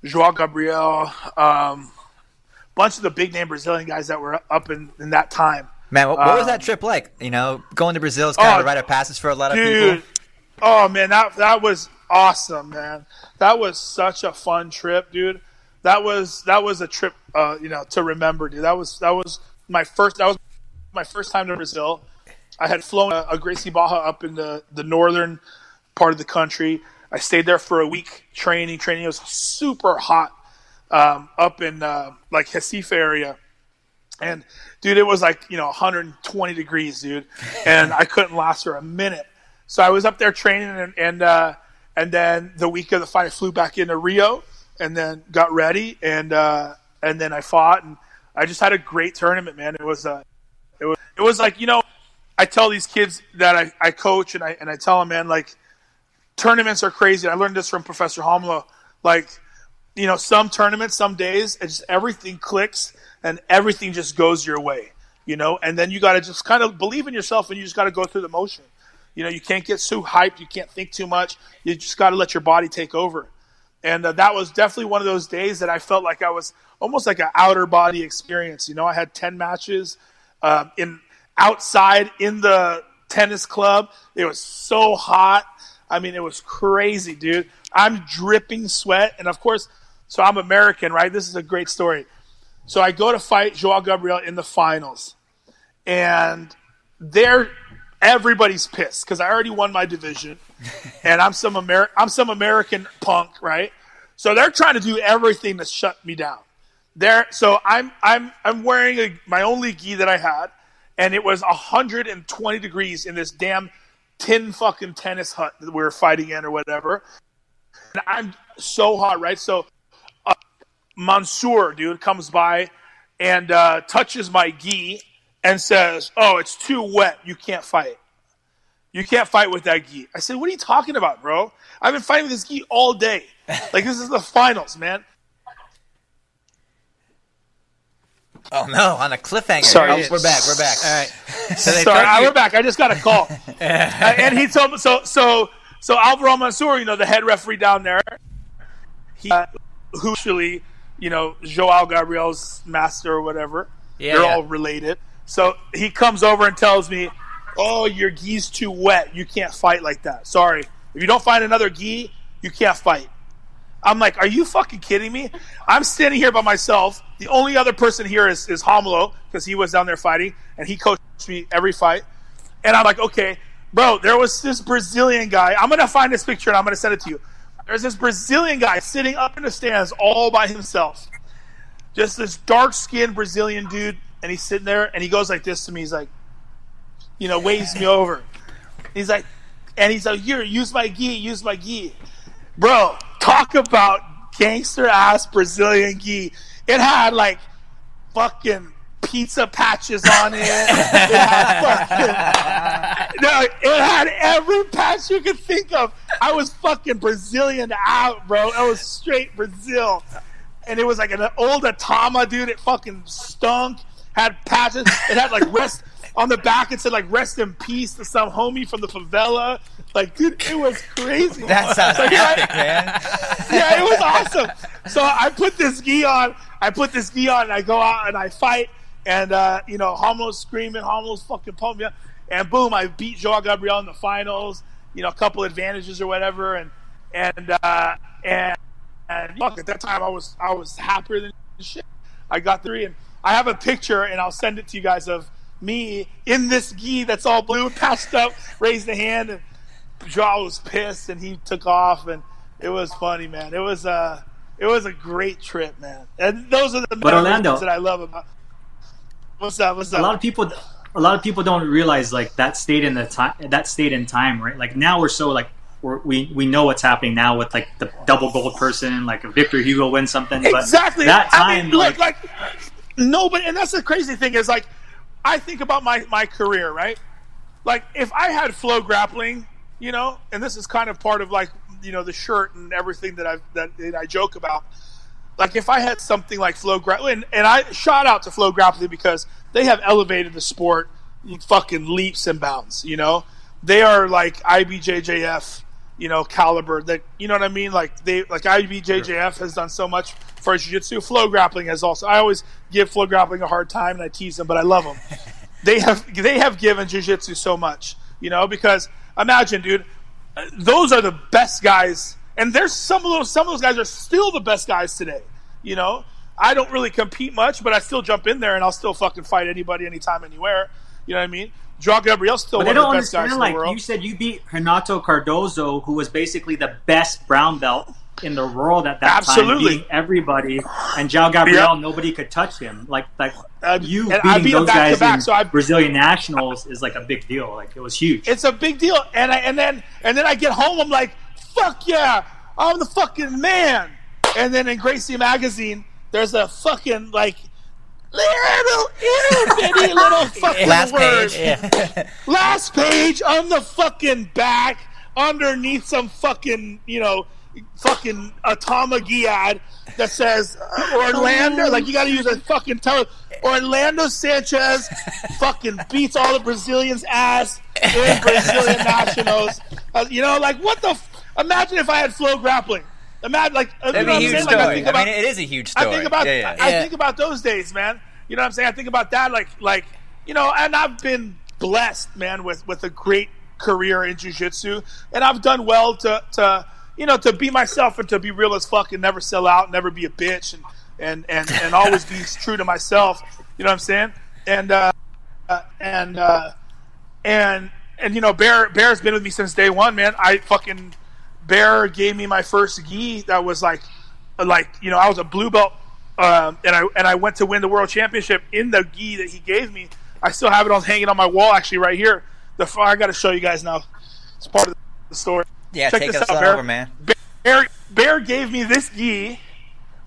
João Gabriel, um, bunch of the big name Brazilian guys that were up in, in that time. Man, what, what was Um, that trip like? You know, going to Brazil is kind of Oh, a rite of passage for a lot of dude. people. Oh man, that that was awesome, man. That was such a fun trip, dude. That was that was a trip, uh, you know, to remember, dude. That was that was my first. That was my first time to Brazil. I had flown a, a Gracie Barra up in the the northern part of the country. I stayed there for a week training. Training it was super hot um, up in uh, like Recife area. And dude, it was like you know 120 degrees, dude, and I couldn't last for a minute. So I was up there training, and and uh, and then the week of the fight, I flew back into Rio, and then got ready, and uh, and then I fought, and I just had a great tournament, man. It was uh, it was it was like you know, I tell these kids that I, I coach, and I and I tell them, man, like tournaments are crazy. I learned this from Professor Romulo. Like you know, some tournaments, some days, it's just everything clicks and everything just goes your way, you know, and then you got to just kind of believe in yourself and you just got to go through the motion. You know, you can't get too hyped. You can't think too much. You just got to let your body take over. And uh, that was definitely one of those days that I felt like I was almost like an outer body experience. You know, I had 10 matches uh, in outside in the tennis club. It was so hot. I mean, it was crazy, dude. I'm dripping sweat. And of course, so I'm American, right? This is a great story. So I go to fight Joao Gabriel in the finals. And they're everybody's pissed because I already won my division, and I'm some I'm some American punk, right? So they're trying to do everything to shut me down. There, so I'm I'm I'm wearing a, my only gi that I had, and it was 120 degrees in this damn tin fucking tennis hut that we were fighting in or whatever. And I'm so hot, right? So uh, Mansoor, dude, comes by and uh, touches my gi and says, "Oh, it's too wet. You can't fight. You can't fight with that gi." I said, "What are you talking about, bro? I've been fighting with this gi all day. Like this is the finals, man." Oh no, on a cliffhanger. Sorry. Oh, we're back. We're back. All right. So they Sorry, told I, you- we're back. I just got a call, Uh, and he told me so. So so Alvaro Mansour, you know, the head referee down there, he uh, who actually, you know, Joao Gabriel's master or whatever. Yeah, They're yeah. all related. So he comes over and tells me, "Oh, your gi's too wet. You can't fight like that. Sorry. If you don't find another gi, you can't fight." I'm like, "Are you fucking kidding me?" I'm standing here by myself. The only other person here is is Romulo because he was down there fighting and he coached me every fight. And I'm like, "Okay, bro, there was this Brazilian guy. I'm gonna find this picture and I'm gonna send it to you. There's this Brazilian guy sitting up in the stands all by himself." just this dark skinned Brazilian dude, and he's sitting there and he goes like this to me. He's like, you know, waves me over. He's like, and he's like, here, use my gi, use my gi. Bro, talk about gangster ass Brazilian gi. It had like fucking pizza patches on it. It had fucking, no, it had every patch you could think of. I was fucking Brazilian out, bro. I was straight Brazil and it was like an old Atama, dude. It fucking stunk. Had patches. It had like rest on the back. It said like "rest in peace" to some homie from the favela. Like, dude, it was crazy. That sounds Like, I- man. yeah, it was awesome. So I put this gi on. I put this gi on, and I go out and I fight. And uh, you know, Romulo's screaming, Romulo's fucking pumping me up. And boom, I beat Joao Gabriel in the finals. You know, a couple advantages or whatever. And and uh, and and fuck, at that time I was I was happier than shit. I got three, and I have a picture, and I'll send it to you guys of me in this gi that's all blue, passed up, raised a hand, and Joao was pissed, and he took off, and it was funny, man. It was uh it was a great trip, man. And those are the But Orlando- that I love about. What's up? What's up? a lot of people a lot of people don't realize like that state in the time that state in time right like now we're so like we're, we we know what's happening now with like the double gold person like Victor Hugo wins something but exactly. that I time mean, look, like, like nobody, and that's the crazy thing is like, I think about my my career, right? Like, if I had FloGrappling, you know, and this is kind of part of like, you know, the shirt and everything that I that, that I joke about. Like, if I had something like FloGrappling, and I shout out to FloGrappling because they have elevated the sport fucking leaps and bounds. You know, they are like IBJJF, you know, caliber. That you know what I mean? Like they like IBJJF has done so much for jiu-jitsu. FloGrappling has also. I always give FloGrappling a hard time and I tease them, but I love them. they have they have given jiu-jitsu so much, you know, because imagine, dude, those are the best guys, and there's some of those some of those guys are still the best guys today. You know, I don't really compete much, but I still jump in there and I'll still fucking fight anybody, anytime, anywhere. You know what I mean? Joao Gabriel's still but one of the best guys understand in like the world. you said you beat Renato Cardoso who was basically the best brown belt in the world at that Absolutely. time beating everybody and Joao Gabriel Yeah. nobody could touch him like like Uh, you and I beating beat those back guys back, in so I- Brazilian nationals is like a big deal like it was huge it's a big deal. And I and then and then I get home, I'm like, fuck yeah, I'm the fucking man. And then in Gracie magazine, there's a fucking like little itty bitty little fucking Last word. page. Yeah. Last page on the fucking back, underneath some fucking you know fucking Atama gi ad that says uh, Orlando. Like you got to use a fucking tele. Orlando Sanchez fucking beats all the Brazilians' ass in Brazilian nationals. Uh, you know, like what the? F- Imagine if I had FloGrappling. Imagine like uh, That'd you know what I'm huge saying? Like, I story. think I about- mean, it is a huge story. I think about yeah, yeah. I Yeah. think about those days, man. You know what I'm saying? I think about that like like you know, and I've been blessed, man, with with a great career in jiu-jitsu and I've done well to to you know, to be myself and to be real as fuck and never sell out, never be a bitch and and and, and always be true to myself. You know what I'm saying? And uh and uh and and you know Bear Bear's been with me since day one, man. I fucking Bear gave me my first gi that was like like you know I was a blue belt um, and I and I went to win the world championship in the gi that he gave me. I still have it on hanging on my wall actually right here. The I got to show you guys now. It's part of the story. Yeah, Check take this us out, Bear. over, man. Bear, Bear gave me this gi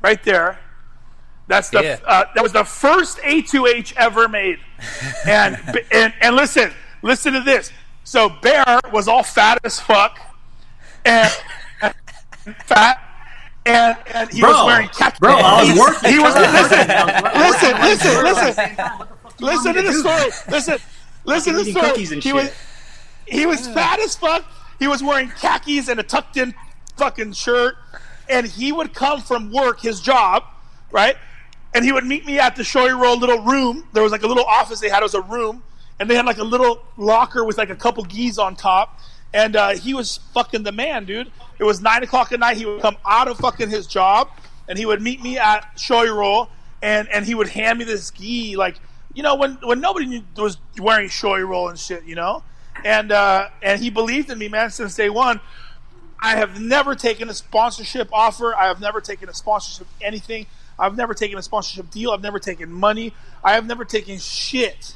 right there. That's the Yeah. uh, that was the first A2H ever made. And and and listen, listen to this. So Bear was all fat as fuck, and fat, and and he was wearing khaki. bro, I was working. He was listen, listen, listen, Listen, listen. Listen to the story. Listen, listen to the story. he was he was fat as fuck. He was wearing khakis and a tucked in fucking shirt, and he would come from work, his job, right? And he would meet me at the Shoyoroll little room. There was like a little office they had. It was a room, and they had like a little locker with like a couple gis on top. And uh, he was fucking the man, dude. It was nine o'clock at night. He would come out of fucking his job, and he would meet me at Shoyoroll, and and he would hand me this gi, like you know when when nobody was wearing Shoyoroll and shit, you know. And uh, and he believed in me, man, since day one. I have never taken a sponsorship offer. I have never taken a sponsorship anything. I've never taken a sponsorship deal. I've never taken money. I have never taken shit.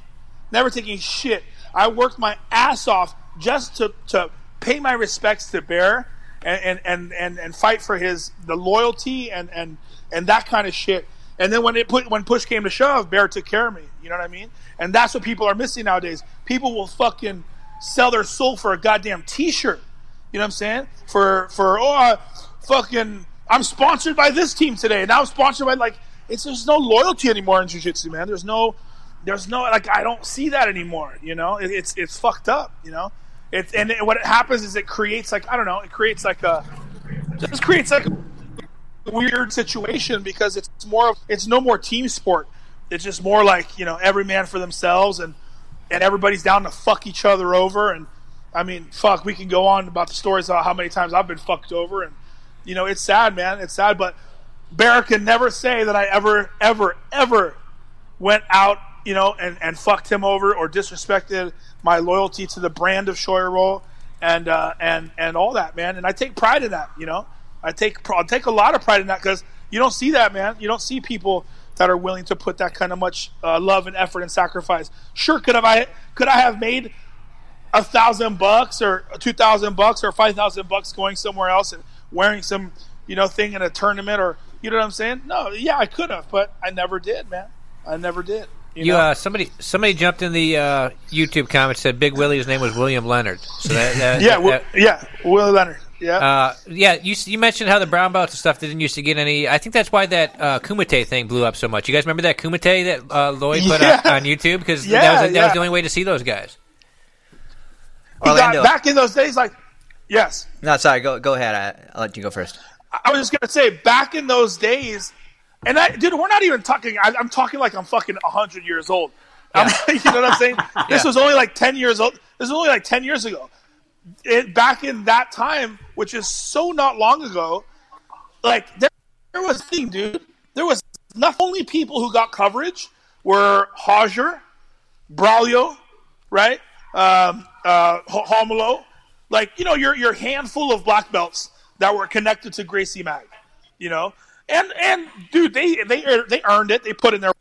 Never taken shit. I worked my ass off just to, to pay my respects to Bear and, and, and, and, and fight for his the loyalty and, and, and that kind of shit. And then when it put when push came to shove, Bear took care of me. You know what I mean? And that's what people are missing nowadays. People will fucking sell their soul for a goddamn t-shirt. You know what I'm saying? For for oh uh, fucking I'm sponsored by this team today. Now I'm sponsored by like it's there's no loyalty anymore in jiu-jitsu, man. There's no there's no like I don't see that anymore, you know? It, it's it's fucked up, you know? It's and it, what happens is it creates like I don't know, it creates like a just creates like a weird situation because it's more of it's no more team sport. It's just more like, you know, every man for themselves and and everybody's down to fuck each other over and I mean, fuck, we can go on about the stories about how many times I've been fucked over and you know, it's sad, man. It's sad, but Bear can never say that I ever, ever, ever went out, you know, and, and fucked him over or disrespected my loyalty to the brand of Shoyoroll and uh, and and all that, man. And I take pride in that, you know. I take I take a lot of pride in that because you don't see that, man. You don't see people that are willing to put that kind of much uh, love and effort and sacrifice. Sure, could have I could I have made a thousand bucks or two thousand bucks or five thousand bucks going somewhere else and wearing some you know thing in a tournament or you know what I'm saying? No, yeah, I could have, but I never did, man. I never did. You, You know? uh, somebody somebody jumped in the uh, YouTube comments said Big Willie's name was William Leonard. So that, that yeah, that- yeah, Will Leonard. Yeah, Uh, yeah, you you mentioned how the brown belts and stuff didn't used to get any. I think that's why that uh, Kumite thing blew up so much. You guys remember that Kumite that uh, Lloyd put Yeah. on, on YouTube because that Yeah, was that yeah. was the only way to see those guys. Orlando. back in those days, like, yes, No, sorry. Go go ahead. I, I'll let you go first. I was just gonna say, back in those days, and I, dude, we're not even talking. I, I'm talking like I'm fucking hundred years old. I'm- you know what I'm saying? This Yeah. was only like ten years old. This was only like ten years ago. It, back in that time, which is so not long ago, like there, there was thing, dude. There was not only people who got coverage were Roger, Braulio, right? Um, uh, Romulo, like you know, your your handful of black belts that were connected to Gracie Mag, you know, and and dude, they they they earned it. They put in their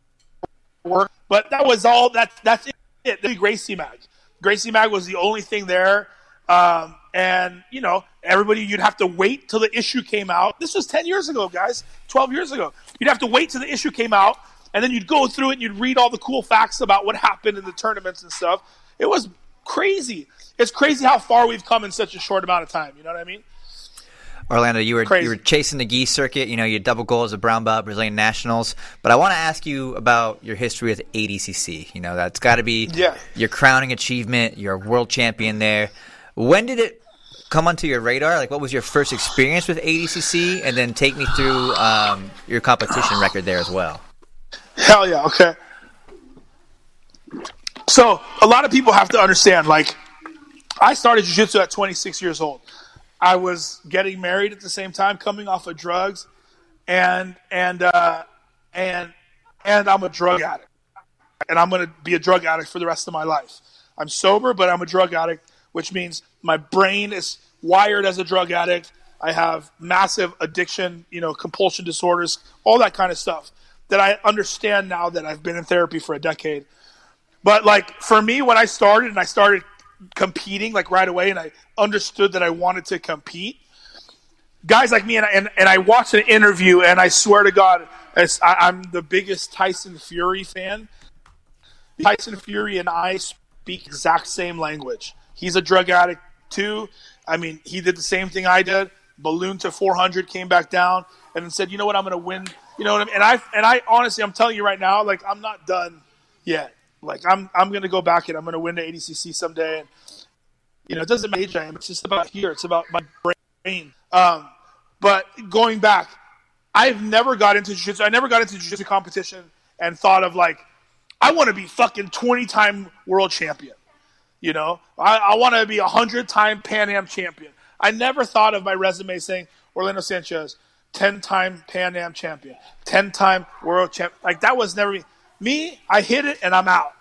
work, but that was all. That that's it. The Gracie Mag, Gracie Mag was the only thing there. Um, and you know, everybody, you'd have to wait till the issue came out. This was ten years ago, guys, twelve years ago. You'd have to wait till the issue came out, and then you'd go through it and you'd read all the cool facts about what happened in the tournaments and stuff. It was crazy. It's crazy how far we've come in such a short amount of time. You know what I mean? Orlando, you were Crazy. you were chasing the geese circuit. You know, you double goal as a brown belt Brazilian nationals. But I want to ask you about your history with ADCC. You know, that's got to be Yeah. your crowning achievement. You're a world champion there. When did it come onto your radar? Like, what was your first experience with ADCC? And then take me through um, your competition record there as well. Hell yeah, okay. So a lot of people have to understand, like, I started jiu-jitsu at 26 years old. I was getting married at the same time, coming off of drugs, and and uh, and and I'm a drug addict, and I'm going to be a drug addict for the rest of my life. I'm sober, but I'm a drug addict, which means my brain is wired as a drug addict. I have massive addiction, you know, compulsion disorders, all that kind of stuff that I understand now that I've been in therapy for a decade. But like for me, when I started and I started competing like right away, and I understood that I wanted to compete, guys like me and I, and, and I watched an interview, and I swear to God, I, I'm the biggest Tyson Fury fan. Tyson Fury and I speak exact same language. He's a drug addict too. I mean, he did the same thing I did. Ballooned to 400, came back down, and then said, "You know what? I'm going to win." You know what I mean? And I and I honestly, I'm telling you right now, like I'm not done yet. Like I'm I'm going to go back and I'm going to win the ADCC someday. And you know, it doesn't matter age I am. It's just about here. It's about my brain. Um, but going back, I've never got into jiu-jitsu. I never got into jiu-jitsu competition and thought of like, I want to be fucking 20 time world champion. You know, I, I want to be a hundred time Pan Am champion. I never thought of my resume saying Orlando Sanchez, 10 time Pan Am champion, 10 time world champ. Like that was never me. Me, I hit it and I'm out.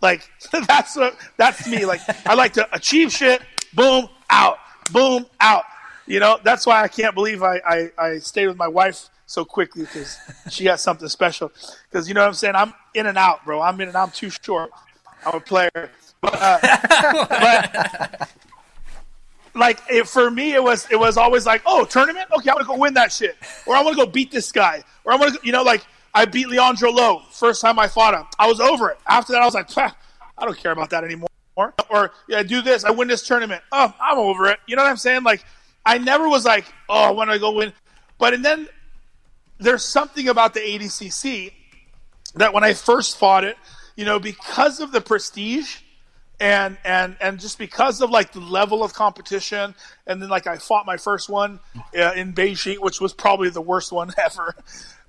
Like that's what that's me. Like I like to achieve shit. Boom, out. Boom, out. You know, that's why I can't believe I, I, I stayed with my wife so quickly because she has something special. Because you know what I'm saying? I'm in and out, bro. I'm in and I'm too short. I'm a player. But, uh, but like it, for me, it was it was always like, oh, tournament. Okay, I'm gonna go win that shit, or I'm gonna go beat this guy, or I'm gonna, you know, like I beat Leandro Lo first time I fought him. I was over it. After that, I was like, I don't care about that anymore. Or yeah, do this. I win this tournament. Oh, I'm over it. You know what I'm saying? Like I never was like, oh, I want to go win. But and then there's something about the ADCC that when I first fought it, you know, because of the prestige and and and just because of like the level of competition, and then like I fought my first one uh, in Beijing, which was probably the worst one ever.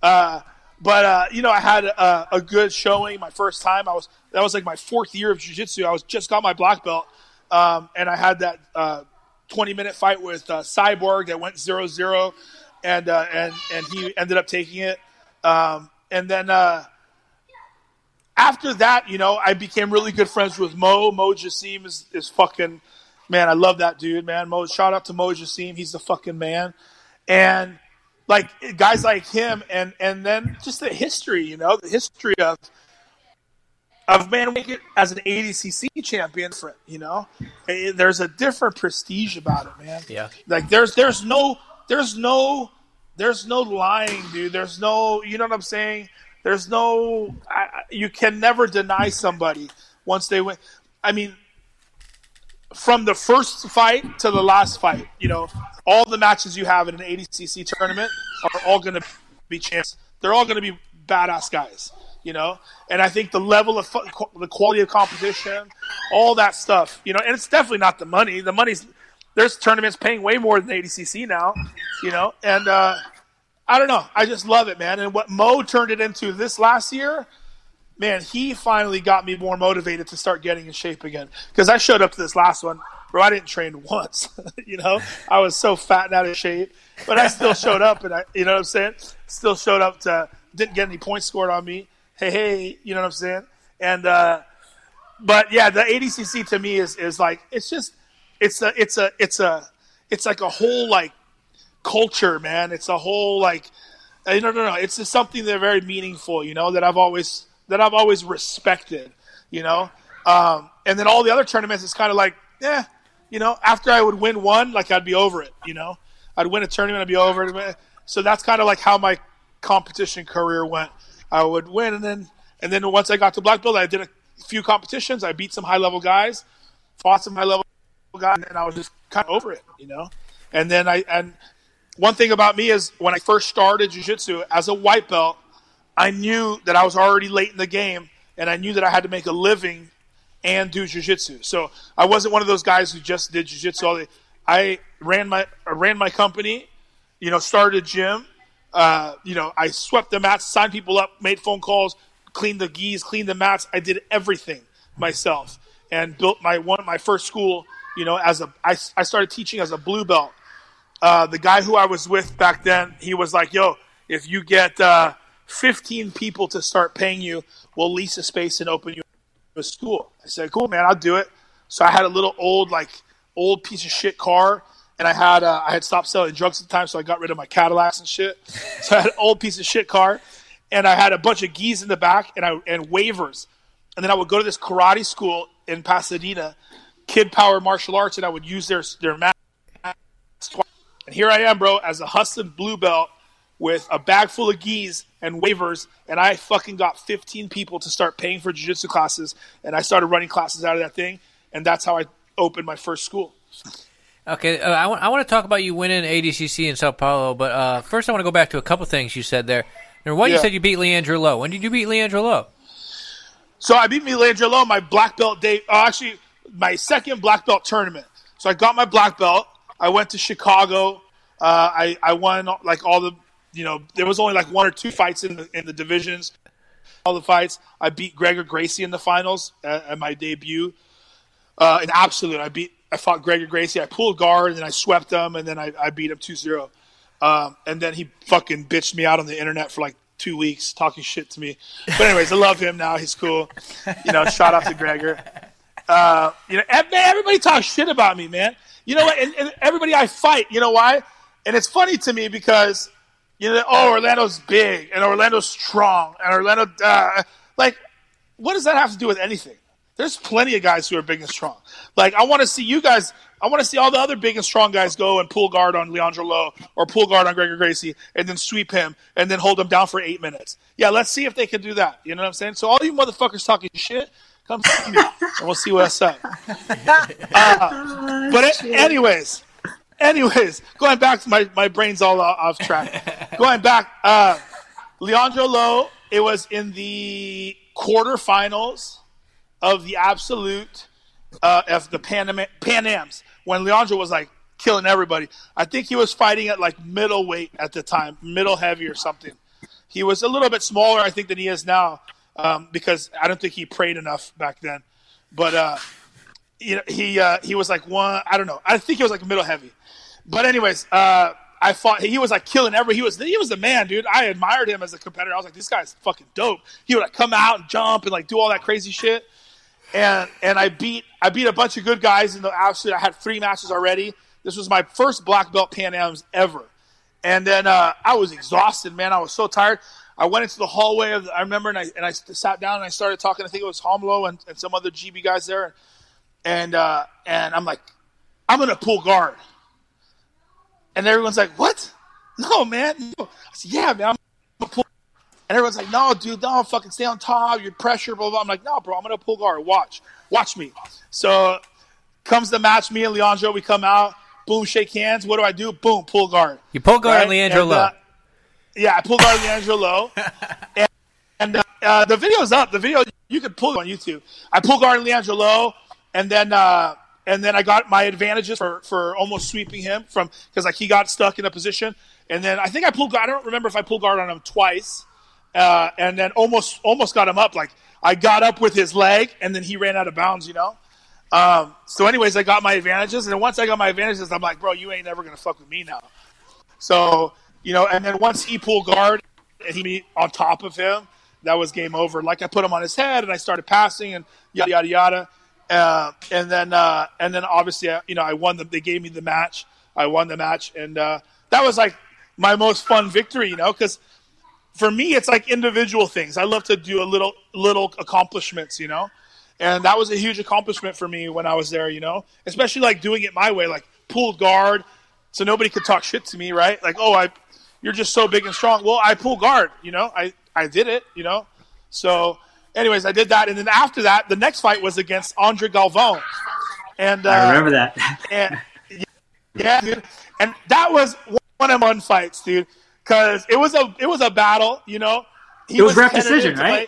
Uh, but uh, you know, I had a, a good showing my first time. I was that was like my fourth year of jiu-jitsu. I was just got my black belt, um, and I had that uh, 20 minute fight with uh, Cyborg that went 0-0, and uh, and and he ended up taking it. Um, and then after that, you know, I became really good friends with Mo. Mo Jassim is, is fucking man. I love that dude, man. Mo, shout out to Mo Jassim. He's the fucking man. And like guys like him, and and then just the history, you know, the history of of man it as an ADCC champion. For you know, there's a different prestige about it, man. Yeah. Like there's there's no there's no there's no lying, dude. There's no you know what I'm saying. There's no I, you can never deny somebody once they win. I mean, from the first fight to the last fight, you know, all the matches you have in an ADCC tournament are all going to be champs. They're all going to be badass guys, you know. And I think the level of the quality of competition, all that stuff, you know, and it's definitely not the money. The money's there's tournaments paying way more than ADCC now, you know, and uh, I don't know. I just love it, man. And what Mo turned it into this last year, man, he finally got me more motivated to start getting in shape again. Because I showed up to this last one, bro. I didn't train once. you know, I was so fat and out of shape, but I still showed up, and I, you know what I'm saying? Still showed up to didn't get any points scored on me. Hey, hey, you know what I'm saying? And uh, but yeah, the ADCC to me is is like it's just it's a it's a it's a it's like a whole like culture, man. It's a whole like uh, no no no. It's just something that's very meaningful, you know, that I've always that I've always respected, you know. Um, and then all the other tournaments, it's kind of like, yeah, you know, after I would win one, like I'd be over it, you know. I'd win a tournament, I'd be over it. So that's kind of like how my competition career went. I would win, and then and then once I got to black belt, I did a few competitions. I beat some high level guys, fought some high level guys, and I was just kind of over it, you know. And then I and one thing about me is when I first started jiu-jitsu as a white belt, I knew that I was already late in the game, and I knew that I had to make a living and do jiu-jitsu. So I wasn't one of those guys who just did jiu-jitsu all day. I ran my I ran my company, you know, started a gym. Uh, you know, I swept the mats, signed people up, made phone calls, cleaned the gis, cleaned the mats. I did everything myself and built my one my first school. You know, as a I, I started teaching as a blue belt. Uh, the guy who I was with back then, he was like, "Yo, if you get uh, 15 people to start paying you, we'll lease a space and open you a school." I said, "Cool, man, I'll do it." So I had a little old like old piece of shit car, and I had uh, I had stopped selling drugs at the time, so I got rid of my Cadillacs and shit. So I had an old piece of shit car, and I had a bunch of gis in the back, and I and waivers, and then I would go to this karate school in Pasadena, Kid Power Martial Arts, and I would use their their mat. And here I am, bro, as a hustling blue belt with a bag full of gis and waivers, and I fucking got 15 people to start paying for jiu-jitsu classes, and I started running classes out of that thing, and that's how I opened my first school. Okay, uh, I, want, I want to talk about you winning ADCC in Sao Paulo, but uh, first I want to go back to a couple things you said there. Number one, you Yeah. said you beat Leandro Lo. When did you beat Leandro Lo? So I beat Leandro Lo my black belt day. Uh, actually, my second black belt tournament. So I got my black belt. I went to Chicago. Uh, I I won like all the you know there was only like one or two fights in the in the divisions. All the fights. I beat Gregor Gracie in the finals at, at my debut. Uh, in absolute, I beat I fought Gregor Gracie. I pulled guard and then I swept him and then I, I beat him 2-0. Um, and then he fucking bitched me out on the internet for like two weeks talking shit to me. But anyways, I love him now. He's cool. You know, shout out to Gregor. Uh, you know, everybody talks shit about me, man. You know what? And, and everybody I fight, you know why? And it's funny to me because you know, oh, Orlando's big and Orlando's strong and Orlando, uh, like, what does that have to do with anything? There's plenty of guys who are big and strong. Like, I want to see you guys. I want to see all the other big and strong guys go and pull guard on Leandro Lo or pull guard on Gregor Gracie and then sweep him and then hold him down for eight minutes. Yeah, let's see if they can do that. You know what I'm saying? So all you motherfuckers talking shit, come see me and we'll see what's up. Uh, but it, anyways, anyways, going back to my my brain's all off track. going back, uh, Leandro Lo. It was in the quarterfinals of the absolute uh, of the Pan, Pan Ams when Leandro was like killing everybody. I think he was fighting at like middleweight at the time, middle heavy or something. He was a little bit smaller, I think, than he is now um, because I don't think he prayed enough back then. But uh, you know, he uh, he was like one. I don't know. I think he was like middle heavy. But anyways, uh, I fought. He was like killing every. He was he was the man, dude. I admired him as a competitor. I was like, this guy's fucking dope. He would like come out and jump and like do all that crazy shit. And and I beat I beat a bunch of good guys in the absolute. I had three matches already. This was my first black belt Pan Am's ever. And then uh, I was exhausted, man. I was so tired. I went into the hallway of. The, I remember, and I and I sat down and I started talking. I think it was Romulo and, and some other GB guys there, and uh, and I'm like, I'm gonna pull guard. And everyone's like, "What? No, man." No. I said, "Yeah, man, I'm gonna pull." And everyone's like, "No, dude, no, fucking stay on top. You're pressure, blah blah." I'm like, "No, bro, I'm gonna pull guard. Watch, watch me." So comes the match. Me and Leandro, we come out. Boom, shake hands. What do I do? Boom, pull guard. You pull guard Right? Leandro And, uh, yeah, I pulled guard on Leandro and and uh, uh, the video's up. The video you can pull it on YouTube. I pulled guard on Leandro Lo, and then uh, and then I got my advantages for, for almost sweeping him from because like he got stuck in a position, and then I think I pulled. guard- I don't remember if I pulled guard on him twice, uh, and then almost almost got him up. Like I got up with his leg, and then he ran out of bounds. You know. Um, so, anyways, I got my advantages, and then once I got my advantages, I'm like, bro, you ain't never gonna fuck with me now. So, you know, and then once he pulled guard and he be on top of him, that was game over. Like I put him on his head and I started passing and yada yada yada. Uh, and then uh, and then obviously, uh, you know, I won the. They gave me the match. I won the match, and uh, that was like my most fun victory. You know, because for me, it's like individual things. I love to do a little little accomplishments. You know, and that was a huge accomplishment for me when I was there. You know, especially like doing it my way, like pulled guard, so nobody could talk shit to me, right? Like, oh, I, you're just so big and strong. Well, I pull guard, you know, I, I did it, you know. So, anyways, I did that, and then after that, the next fight was against Andre Galvão, and uh, I remember that. and yeah, dude. and that was one of fun fights, dude, because it was a it was a battle. You know, he It was ref tentative decision, right? play.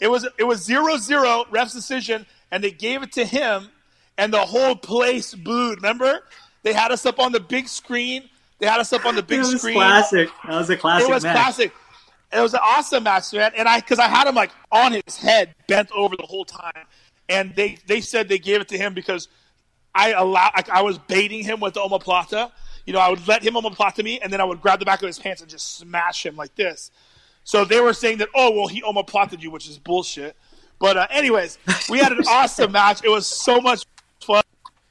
It was it was zero zero ref's decision, and they gave it to him, and the whole place booed. Remember, they had us up on the big screen. They had us up on the big it was screen. classic. That was a classic It was match. classic. It was an awesome match, man. And I, because I had him like on his head, bent over the whole time, and they they said they gave it to him because I allow, like, I was baiting him with the omoplata. You know, I would let him omoplata me, and then I would grab the back of his pants and just smash him like this. So they were saying that, oh well, he omoplated you, which is bullshit. But uh, anyways, we had an awesome match. It was so much fun,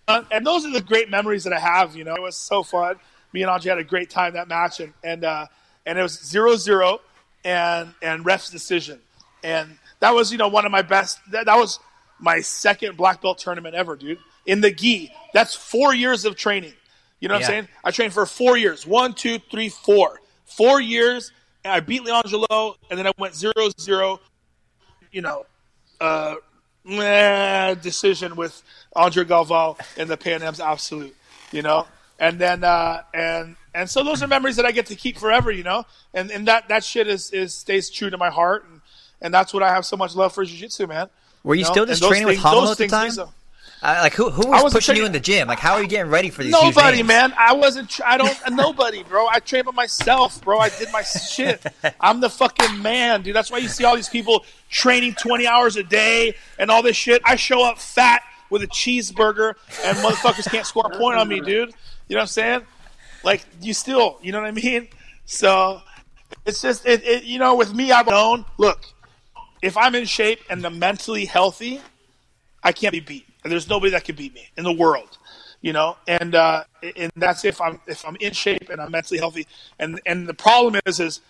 and those are the great memories that I have. You know, it was so fun. Me and Andre had a great time that match, and and uh, and it was zero zero, and and ref's decision, and that was you know one of my best. That, that was my second black belt tournament ever, dude. In the gi, that's four years of training. You know what Yeah. I'm saying? I trained for four years. One, two, three, four. Four years. And I beat Leangelo, and then I went zero zero. You know, uh, meh, decision with Andre Galvão in the Pan Am's Absolute. You know, and then uh, and and so those are memories that I get to keep forever. You know, and and that that shit is is stays true to my heart, and and that's what I have so much love for jiu-jitsu, man. Were you know? still just training with things- those at the time? Uh, like who who was wasn't pushing you in the gym? Like how are you getting ready for these? Nobody, man. I wasn't. tr- I don't. Nobody, bro. I trained by myself, bro. I did my shit. I'm the fucking man, dude. That's why you see all these people training 20 hours a day and all this shit. I show up fat with a cheeseburger, and motherfuckers can't score a point on me, dude. You know what I'm saying? Like you still, you know what I mean? So it's just, it, it you know, with me, I've known. Look, if I'm in shape and I'm mentally healthy, I can't be beat. And there's nobody that can beat me in the world, you know. And uh, and that's if I'm if I'm in shape and I'm mentally healthy. And and the problem is is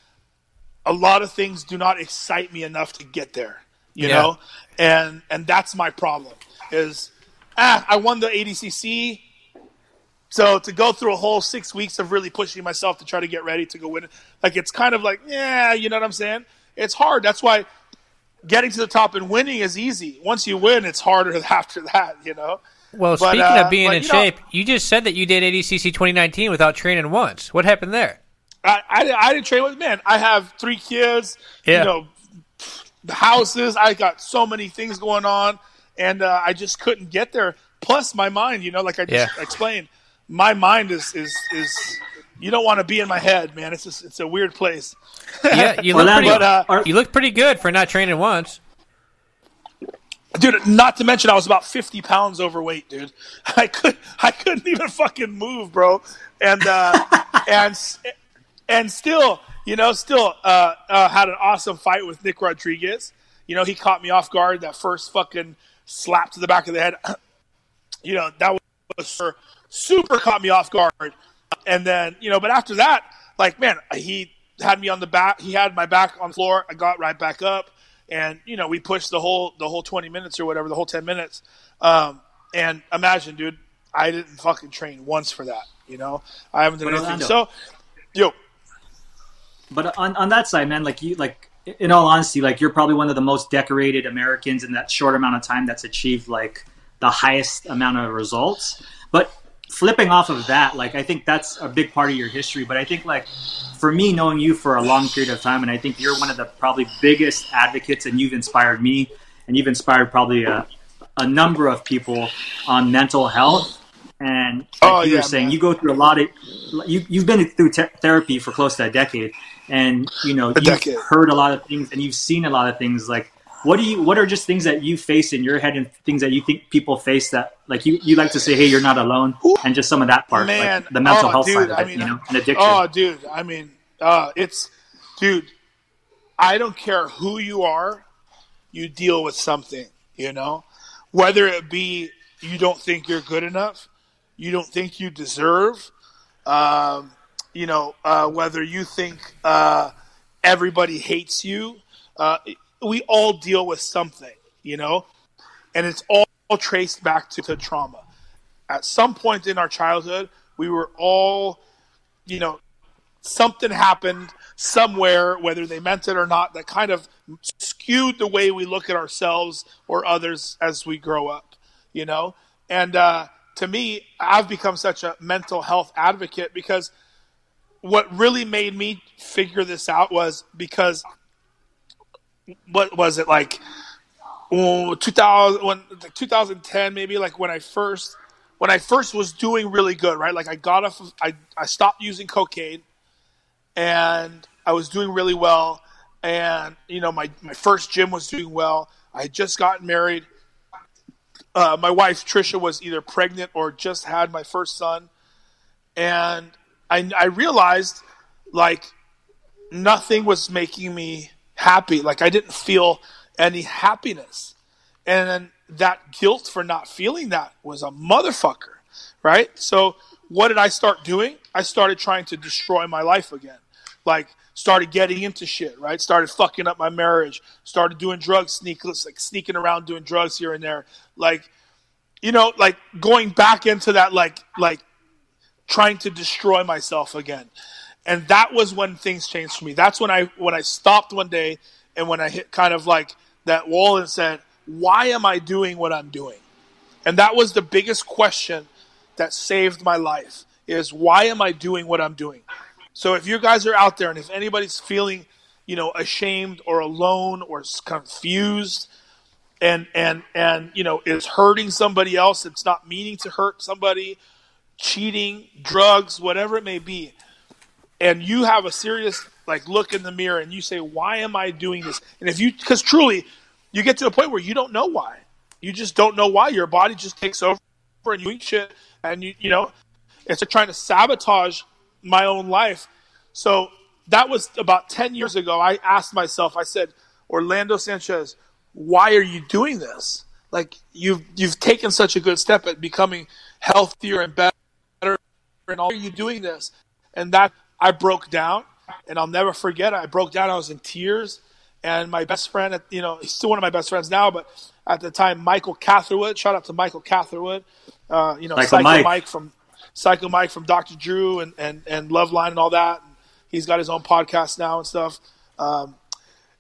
a lot of things do not excite me enough to get there, you Yeah. know. And and that's my problem is ah I won the ADCC. So to go through a whole six weeks of really pushing myself to try to get ready to go win like it's kind of like, yeah, you know what I'm saying? It's hard. That's why getting to the top and winning is easy. Once you win, it's harder after that, you know. Well, But, speaking uh, of being but, in you know- shape, you just said that you did ADCC 2019 without training once. What happened there? I, I, I didn't train with men. I have three kids. Yeah. You know, the houses. I got so many things going on, and uh, I just couldn't get there. Plus, my mind. You know, like I just Yeah. explained, my mind is is is. You don't want to be in my head, man. It's just, it's a weird place. Yeah, you look Orlando, pretty. But, uh, are- you look pretty good for not training once. dude. Not to mention, I was about fifty pounds overweight, dude. I could I couldn't even fucking move, bro. And uh, and and still, you know, still uh, uh, had an awesome fight with Nick Rodriguez. You know, he caught me off guard. That first fucking slap to the back of the head. you know, that was super, super caught me off guard. And then, you know, but after that, like, man, he had me on the back. He had my back on the floor. I got right back up, and you know, we pushed the whole the whole twenty minutes or whatever, the whole ten minutes. Um, and imagine, dude, I didn't fucking train once for that. You know, I haven't done But anything. Orlando- So, yo, But on, on that side, man, like you, like in all honesty, like you're probably one of the most decorated Americans in that short amount of time that's achieved like the highest amount of results. But flipping off of that, like I think that's a big part of your history. But I think like for me, knowing you for a long period of time, and I think you're one of the probably biggest advocates, and you've inspired me, and you've inspired probably a, a number of people on mental health. And like Oh, you yeah, were saying, man. you go through a lot of you you've been through te- therapy for close to a decade, and you know you've decade. heard a lot of things and you've seen a lot of things. Like, what do you? What are just things that you face in your head and things that you think people face that like you you like to say, hey, you're not alone, and just some of that part, man, like the mental oh, health dude, side of I it, mean, you know, and addiction. Oh, dude. I mean, uh, it's, dude. I don't care who you are, you deal with something. You know, whether it be you don't think you're good enough, you don't think you deserve, um, you know, uh, whether you think uh, everybody hates you. Uh, we all deal with something, you know, and it's all traced back to, to trauma. At some point in our childhood, we were all, you know, something happened somewhere, whether they meant it or not, that kind of skewed the way we look at ourselves or others as we grow up, you know? And uh, to me, I've become such a mental health advocate because what really made me figure this out was because what was it like oh, 2000 when like 2010 maybe like when I first when I first was doing really good right? Like I got off of, I I stopped using cocaine and I was doing really well. And you know my my first gym was doing well. I had just gotten married. Uh, my wife Trisha was either pregnant or just had my first son. And I, I realized like nothing was making me happy. Like I didn't feel any happiness. And then that guilt for not feeling that was a motherfucker, right? So what did I start doing? I started trying to destroy my life again. Like started getting into shit, right? Started fucking up my marriage, started doing drugs, sneak like sneaking around doing drugs here and there. Like you know, like going back into that like like trying to destroy myself again. And that was when things changed for me. That's when I when I stopped one day and when I hit kind of like that wall and said, "Why am I doing what I'm doing?" And that was the biggest question that saved my life is why am I doing what I'm doing? So if you guys are out there and if anybody's feeling, you know, ashamed or alone or confused and and and you know is hurting somebody else, it's not meaning to hurt somebody, cheating, drugs, whatever it may be, and you have a serious like look in the mirror and you say, "Why am I doing this?" And if you, because truly, you get to a point where you don't know why. You just don't know why. Your body just takes over and you eat shit, and you you know, it's like trying to sabotage my own life. So that was about ten years ago. I asked myself. I said, Orlando Sanchez, why are you doing this? Like you've you've taken such a good step at becoming healthier and better and all are you doing this? And that I broke down, and I'll never forget. I broke down. I was in tears, and my best friend, you know, he's still one of my best friends now, but at the time, Michael Catherwood. Shout out to Michael Catherwood. Uh, you know, Psycho, Mike. Mike. from Psycho Mike from Dr. Drew and and and Loveline and all that. And he's got his own podcast now and stuff. Um,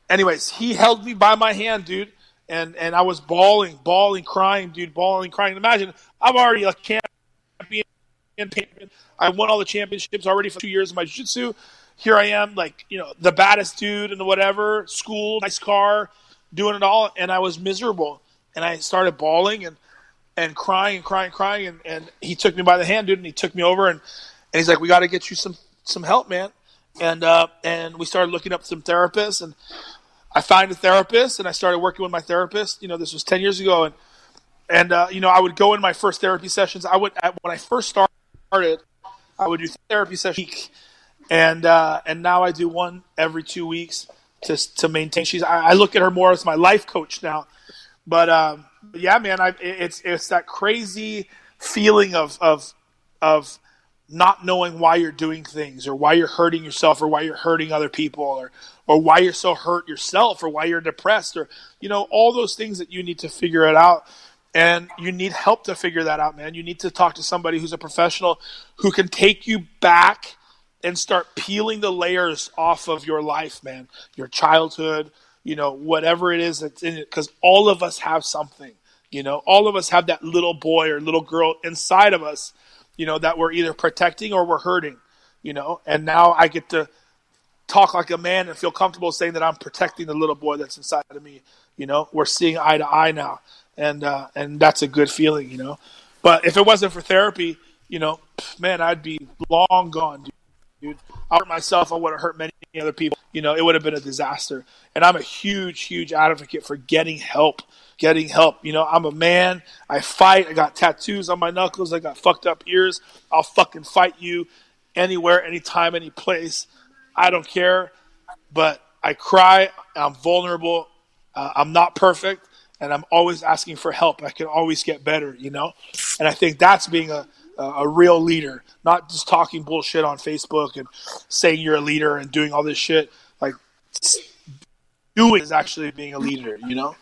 anyways, he held me by my hand, dude. And, and I was bawling, bawling, crying, dude, bawling, crying. Imagine I'm already a champion I won all the championships already for two years of my jiu-jitsu. Here I am, like you know, the baddest dude and whatever. School, nice car, doing it all, and I was miserable. And I started bawling and and crying and crying and crying. And, and he took me by the hand, dude, and he took me over and and he's like, "We got to get you some some help, man." And uh, and we started looking up some therapists, and I found a therapist, and I started working with my therapist. You know, this was ten years ago, and and uh, you know, I would go in my first therapy sessions. I would when I first started started, I would do therapy session and uh, and now I do one every two weeks to to maintain. She's I, I look at her more as my life coach now, but um, yeah, man, I, it's it's that crazy feeling of of of not knowing why you're doing things or why you're hurting yourself or why you're hurting other people or or why you're so hurt yourself or why you're depressed or you know all those things that you need to figure it out and you need help to figure that out, man. You need to talk to somebody who's a professional who can take you back and start peeling the layers off of your life, man. Your childhood, you know, whatever it is that's in it. Because all of us have something, you know, all of us have that little boy or little girl inside of us, you know, that we're either protecting or we're hurting, you know. And now I get to talk like a man and feel comfortable saying that I'm protecting the little boy that's inside of me. You know, we're seeing eye to eye now and uh, and that's a good feeling, you know. But if it wasn't for therapy, you know, man, I'd be long gone, dude. I hurt myself. I would have hurt many other people. You know, it would have been a disaster. And I'm a huge, huge advocate for getting help. Getting help. You know, I'm a man. I fight. I got tattoos on my knuckles. I got fucked up ears. I'll fucking fight you anywhere, anytime, any place. I don't care. But I cry. I'm vulnerable. Uh, I'm not perfect and I'm always asking for help. I can always get better, you know? And I think that's being a, a real leader, not just talking bullshit on Facebook and saying you're a leader and doing all this shit. Like, doing is actually being a leader, you know?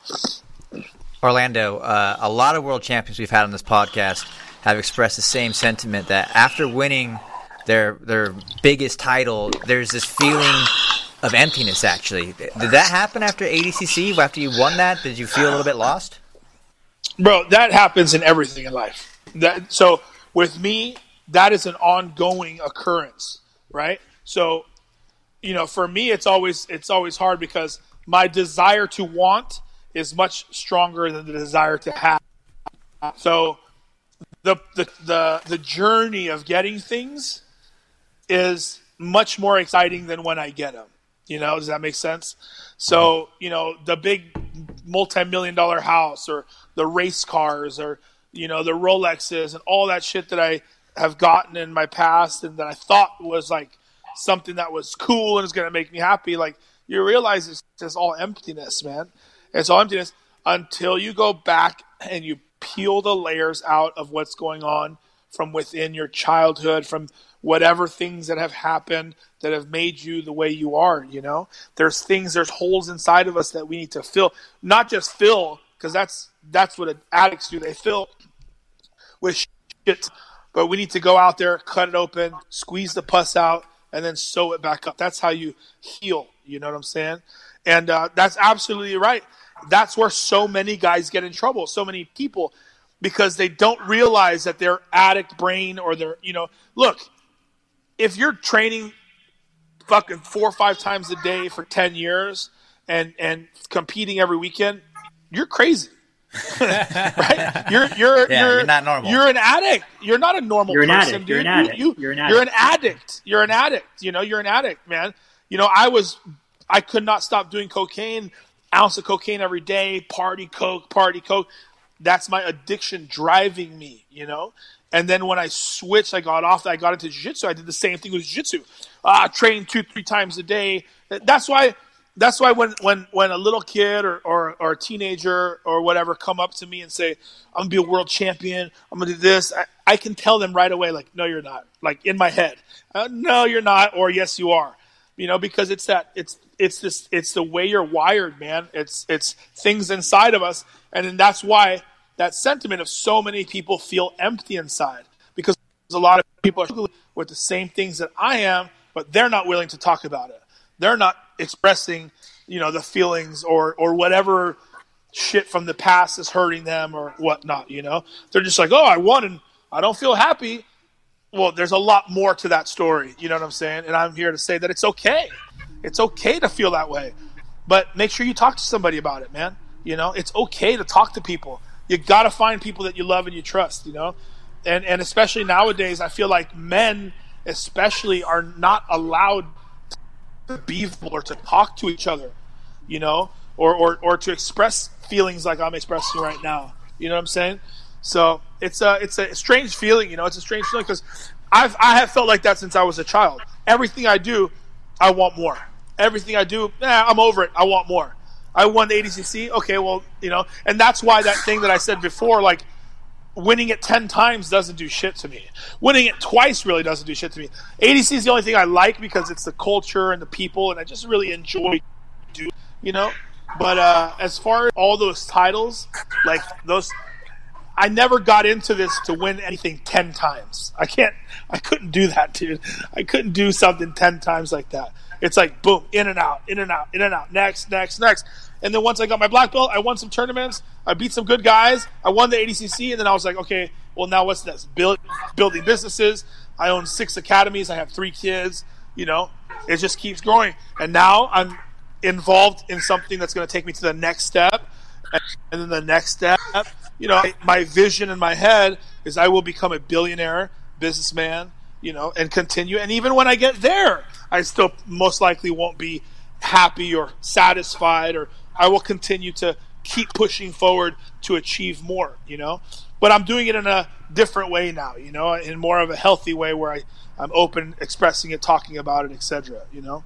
Orlando, uh, a lot of world champions we've had on this podcast have expressed the same sentiment that after winning their their biggest title, there's this feeling of emptiness. Actually, did that happen after ADCC? After you won that, did you feel a little bit lost? Bro, that happens in everything in life. That so with me, that is an ongoing occurrence, right? So, you know, for me, it's always it's always hard because my desire to want is much stronger than the desire to have. So, the the the, the journey of getting things is much more exciting than when I get them. You know, does that make sense? So, you know, the big multi-million dollar house or the race cars or you know the Rolexes and all that shit that I have gotten in my past and that I thought was like something that was cool and is going to make me happy like you realize it's just all emptiness man it's all emptiness until you go back and you peel the layers out of what's going on from within your childhood from whatever things that have happened that have made you the way you are you know? There's things there's holes inside of us that we need to fill. Not just fill because that's that's what addicts do. They fill with shit but we need to go out there cut it open squeeze the pus out and then sew it back up. That's how you heal you know what i'm saying? And uh, that's absolutely right. That's where so many guys get in trouble. So many people because they don't realize that their addict brain or their you know look if you're training fucking four or five times a day for 10 years and and competing every weekend you're crazy right you're you're Yeah, you're, you're not normal. you're an addict you're not a normal You're an person addict. dude You're an addict. You, You're an you're an addict. addict you're an addict you know you're an addict man you know i was i could not stop doing cocaine ounce of cocaine every day party coke party coke that's my addiction driving me, you know? And then when I switched, I got off, I got into jiu-jitsu. I did the same thing with jiu-jitsu. Uh, train two, three times a day. That's why, that's why when, when, when a little kid or, or, or a teenager or whatever come up to me and say, I'm gonna be a world champion, I'm gonna do this, I, I can tell them right away, like, no, you're not. Like in my head, uh, no, you're not, or yes, you are. You know, because it's that, it's, it's this, it's the way you're wired, man. It's, it's things inside of us. And then that's why that sentiment of so many people feel empty inside because a lot of people are with the same things that I am, but they're not willing to talk about it. They're not expressing, you know, the feelings or, or whatever shit from the past is hurting them or whatnot, you know? They're just like, oh, I won and I don't feel happy. Well, there's a lot more to that story. You know what I'm saying? And I'm here to say that it's okay. It's okay to feel that way. But make sure you talk to somebody about it, man. You know, it's okay to talk to people. You got to find people that you love and you trust, you know? And and especially nowadays, I feel like men especially are not allowed to be or to talk to each other, you know, or, or, or to express feelings like I'm expressing right now. You know what I'm saying? So it's a it's a strange feeling, you know. It's a strange feeling because I've I have felt like that since I was a child. Everything I do, I want more. Everything I do, eh, I'm over it. I want more. I won the ADCC. Okay, well, you know, and that's why that thing that I said before, like winning it 10 times doesn't do shit to me. Winning it twice really doesn't do shit to me. ADC is the only thing I like because it's the culture and the people, and I just really enjoy do, you know? But uh, as far as all those titles, like those, I never got into this to win anything 10 times. I can't, I couldn't do that, dude. I couldn't do something 10 times like that. It's like, boom, in and out, in and out, in and out, next, next, next. And then once I got my black belt, I won some tournaments. I beat some good guys. I won the ADCC, and then I was like, okay, well now what's this? Build, building businesses. I own six academies. I have three kids. You know, it just keeps growing. And now I'm involved in something that's going to take me to the next step, and then the next step. You know, my vision in my head is I will become a billionaire businessman. You know, and continue. And even when I get there, I still most likely won't be happy or satisfied or I will continue to keep pushing forward to achieve more, you know. But I'm doing it in a different way now, you know, in more of a healthy way where I, I'm open, expressing it, talking about it, etc. You know.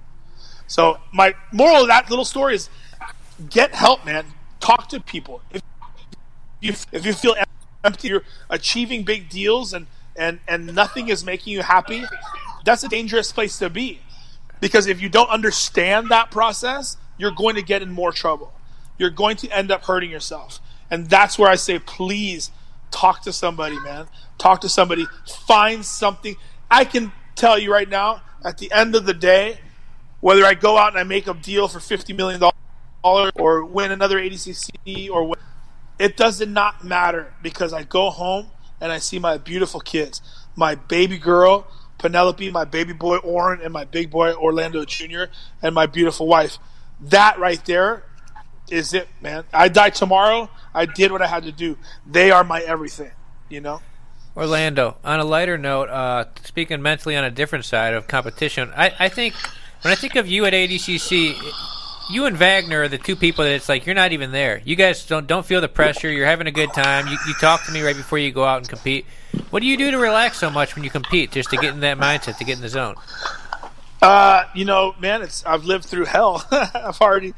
So my moral of that little story is get help, man. Talk to people. If you if you feel empty, you're achieving big deals and and and nothing is making you happy, that's a dangerous place to be. Because if you don't understand that process, you're going to get in more trouble. You're going to end up hurting yourself. And that's where I say, please talk to somebody, man. Talk to somebody. Find something. I can tell you right now, at the end of the day, whether I go out and I make a deal for $50 million or win another ADCC or win, it does not matter because I go home and I see my beautiful kids, my baby girl, Penelope, my baby boy Oren, and my big boy Orlando Jr. and my beautiful wife. That right there is it, man. I die tomorrow. I did what I had to do. They are my everything. You know. Orlando. On a lighter note, uh, speaking mentally on a different side of competition, I, I think when I think of you at ADCC, you and Wagner are the two people that it's like you're not even there. You guys don't don't feel the pressure. You're having a good time. You, you talk to me right before you go out and compete. What do you do to relax so much when you compete, just to get in that mindset, to get in the zone? Uh, you know, man, it's I've lived through hell. I've already,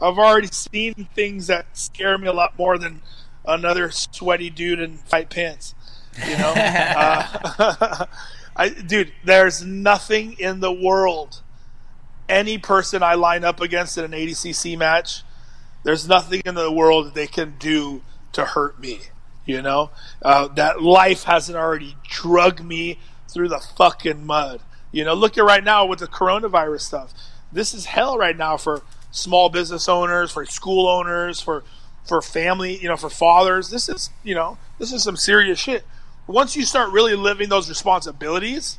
I've already seen things that scare me a lot more than another sweaty dude in tight pants. You know, uh, I, dude, there's nothing in the world. Any person I line up against in an ADCC match, there's nothing in the world they can do to hurt me. You know, uh, that life hasn't already drug me through the fucking mud. You know, look at right now with the coronavirus stuff. This is hell right now for small business owners, for school owners, for for family, you know, for fathers. This is, you know, this is some serious shit. Once you start really living those responsibilities,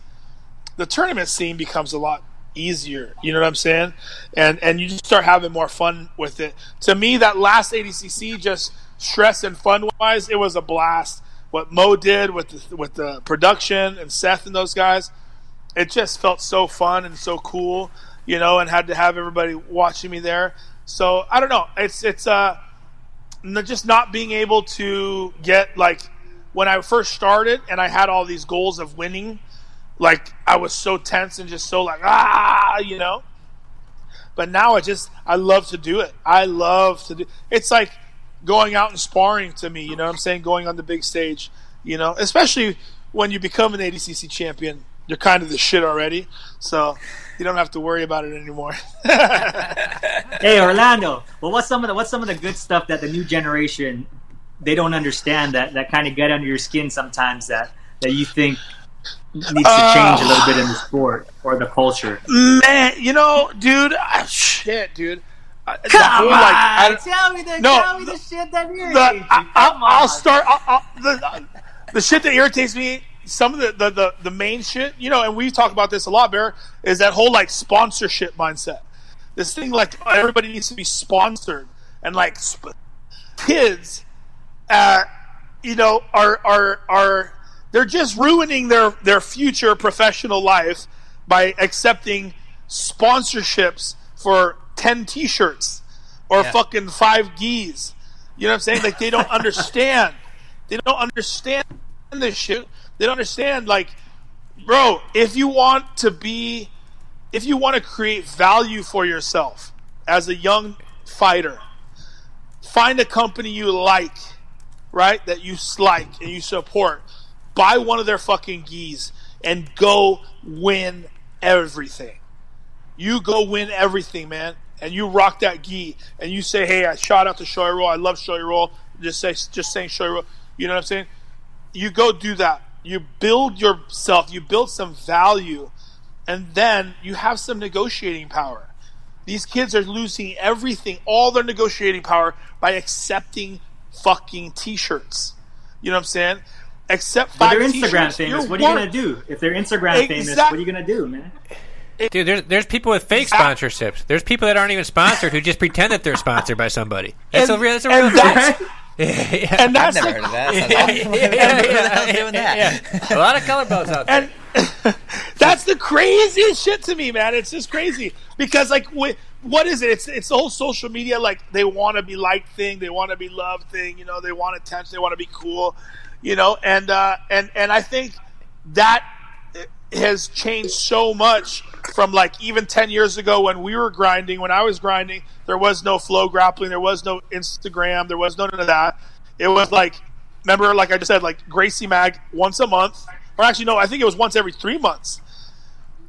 the tournament scene becomes a lot easier. You know what I'm saying? And and you just start having more fun with it. To me, that last ADCC, just stress and fun wise, it was a blast. What Mo did with the, with the production and Seth and those guys, it just felt so fun and so cool. You know, and had to have everybody watching me there. So I don't know. It's it's uh just not being able to get like when I first started and I had all these goals of winning, like I was so tense and just so like ah, you know. But now I just I love to do it. I love to do. It's like going out and sparring to me. You know what I'm saying? Going on the big stage. You know, especially when you become an ADCC champion, you're kind of the shit already. So you don't have to worry about it anymore. hey Orlando, well, what's some of the what's some of the good stuff that the new generation they don't understand that that kind of get under your skin sometimes that that you think needs to change a little bit in the sport or the culture? Man, you know, dude, ah, shit, dude. Uh, the Come whole, on, like, I- tell me the No, tell me the, the- shit that irritates the, you. I, Come I'll, I'll start. I'll, I'll, the, the shit that irritates me, some of the, the, the, the main shit, you know, and we talk about this a lot, Bear, is that whole like sponsorship mindset. This thing like everybody needs to be sponsored, and like sp- kids, uh, you know, are are are they're just ruining their their future professional life by accepting sponsorships for 10 t-shirts or Yeah. fucking 5 gis. You know what I'm saying? Like they don't understand. They don't understand this shit. They don't understand like bro, if you want to be if you want to create value for yourself as a young fighter, find a company you like, right? That you like and you support. Buy one of their fucking gis and go win everything. You go win everything, man. And you rock that gi and you say, Hey, I shout out to Shoyoroll. I love Shoyoroll. Just say just saying Shoyoroll. You know what I'm saying? You go do that. You build yourself, you build some value, and then you have some negotiating power. These kids are losing everything, all their negotiating power by accepting fucking t-shirts. You know what I'm saying? Accept But five they're Instagram t-shirts. famous. You're What are you gonna do if they're Instagram famous? What are you gonna do, man? Dude, there's there's people with fake sponsorships. There's people that aren't even sponsored who just pretend that they're sponsored by somebody. That's And- a real. That's a real. and that's- yeah. And I've never the- heard of that. yeah, That's yeah, yeah, doing that? yeah. A lot of color belts out there. and that's the craziest shit to me, man. It's just crazy because like wh- what is it? It's it's the whole social media like they want to be liked thing, they want to be loved thing. You know, they want attention, they want to be cool. You know, and uh, and and I think that has changed so much from like even 10 years ago when we were grinding when i was grinding there was no FloGrappling there was no instagram there was none of that. It was like remember like i just said like gracie mag once a month or actually no i think it was once every three months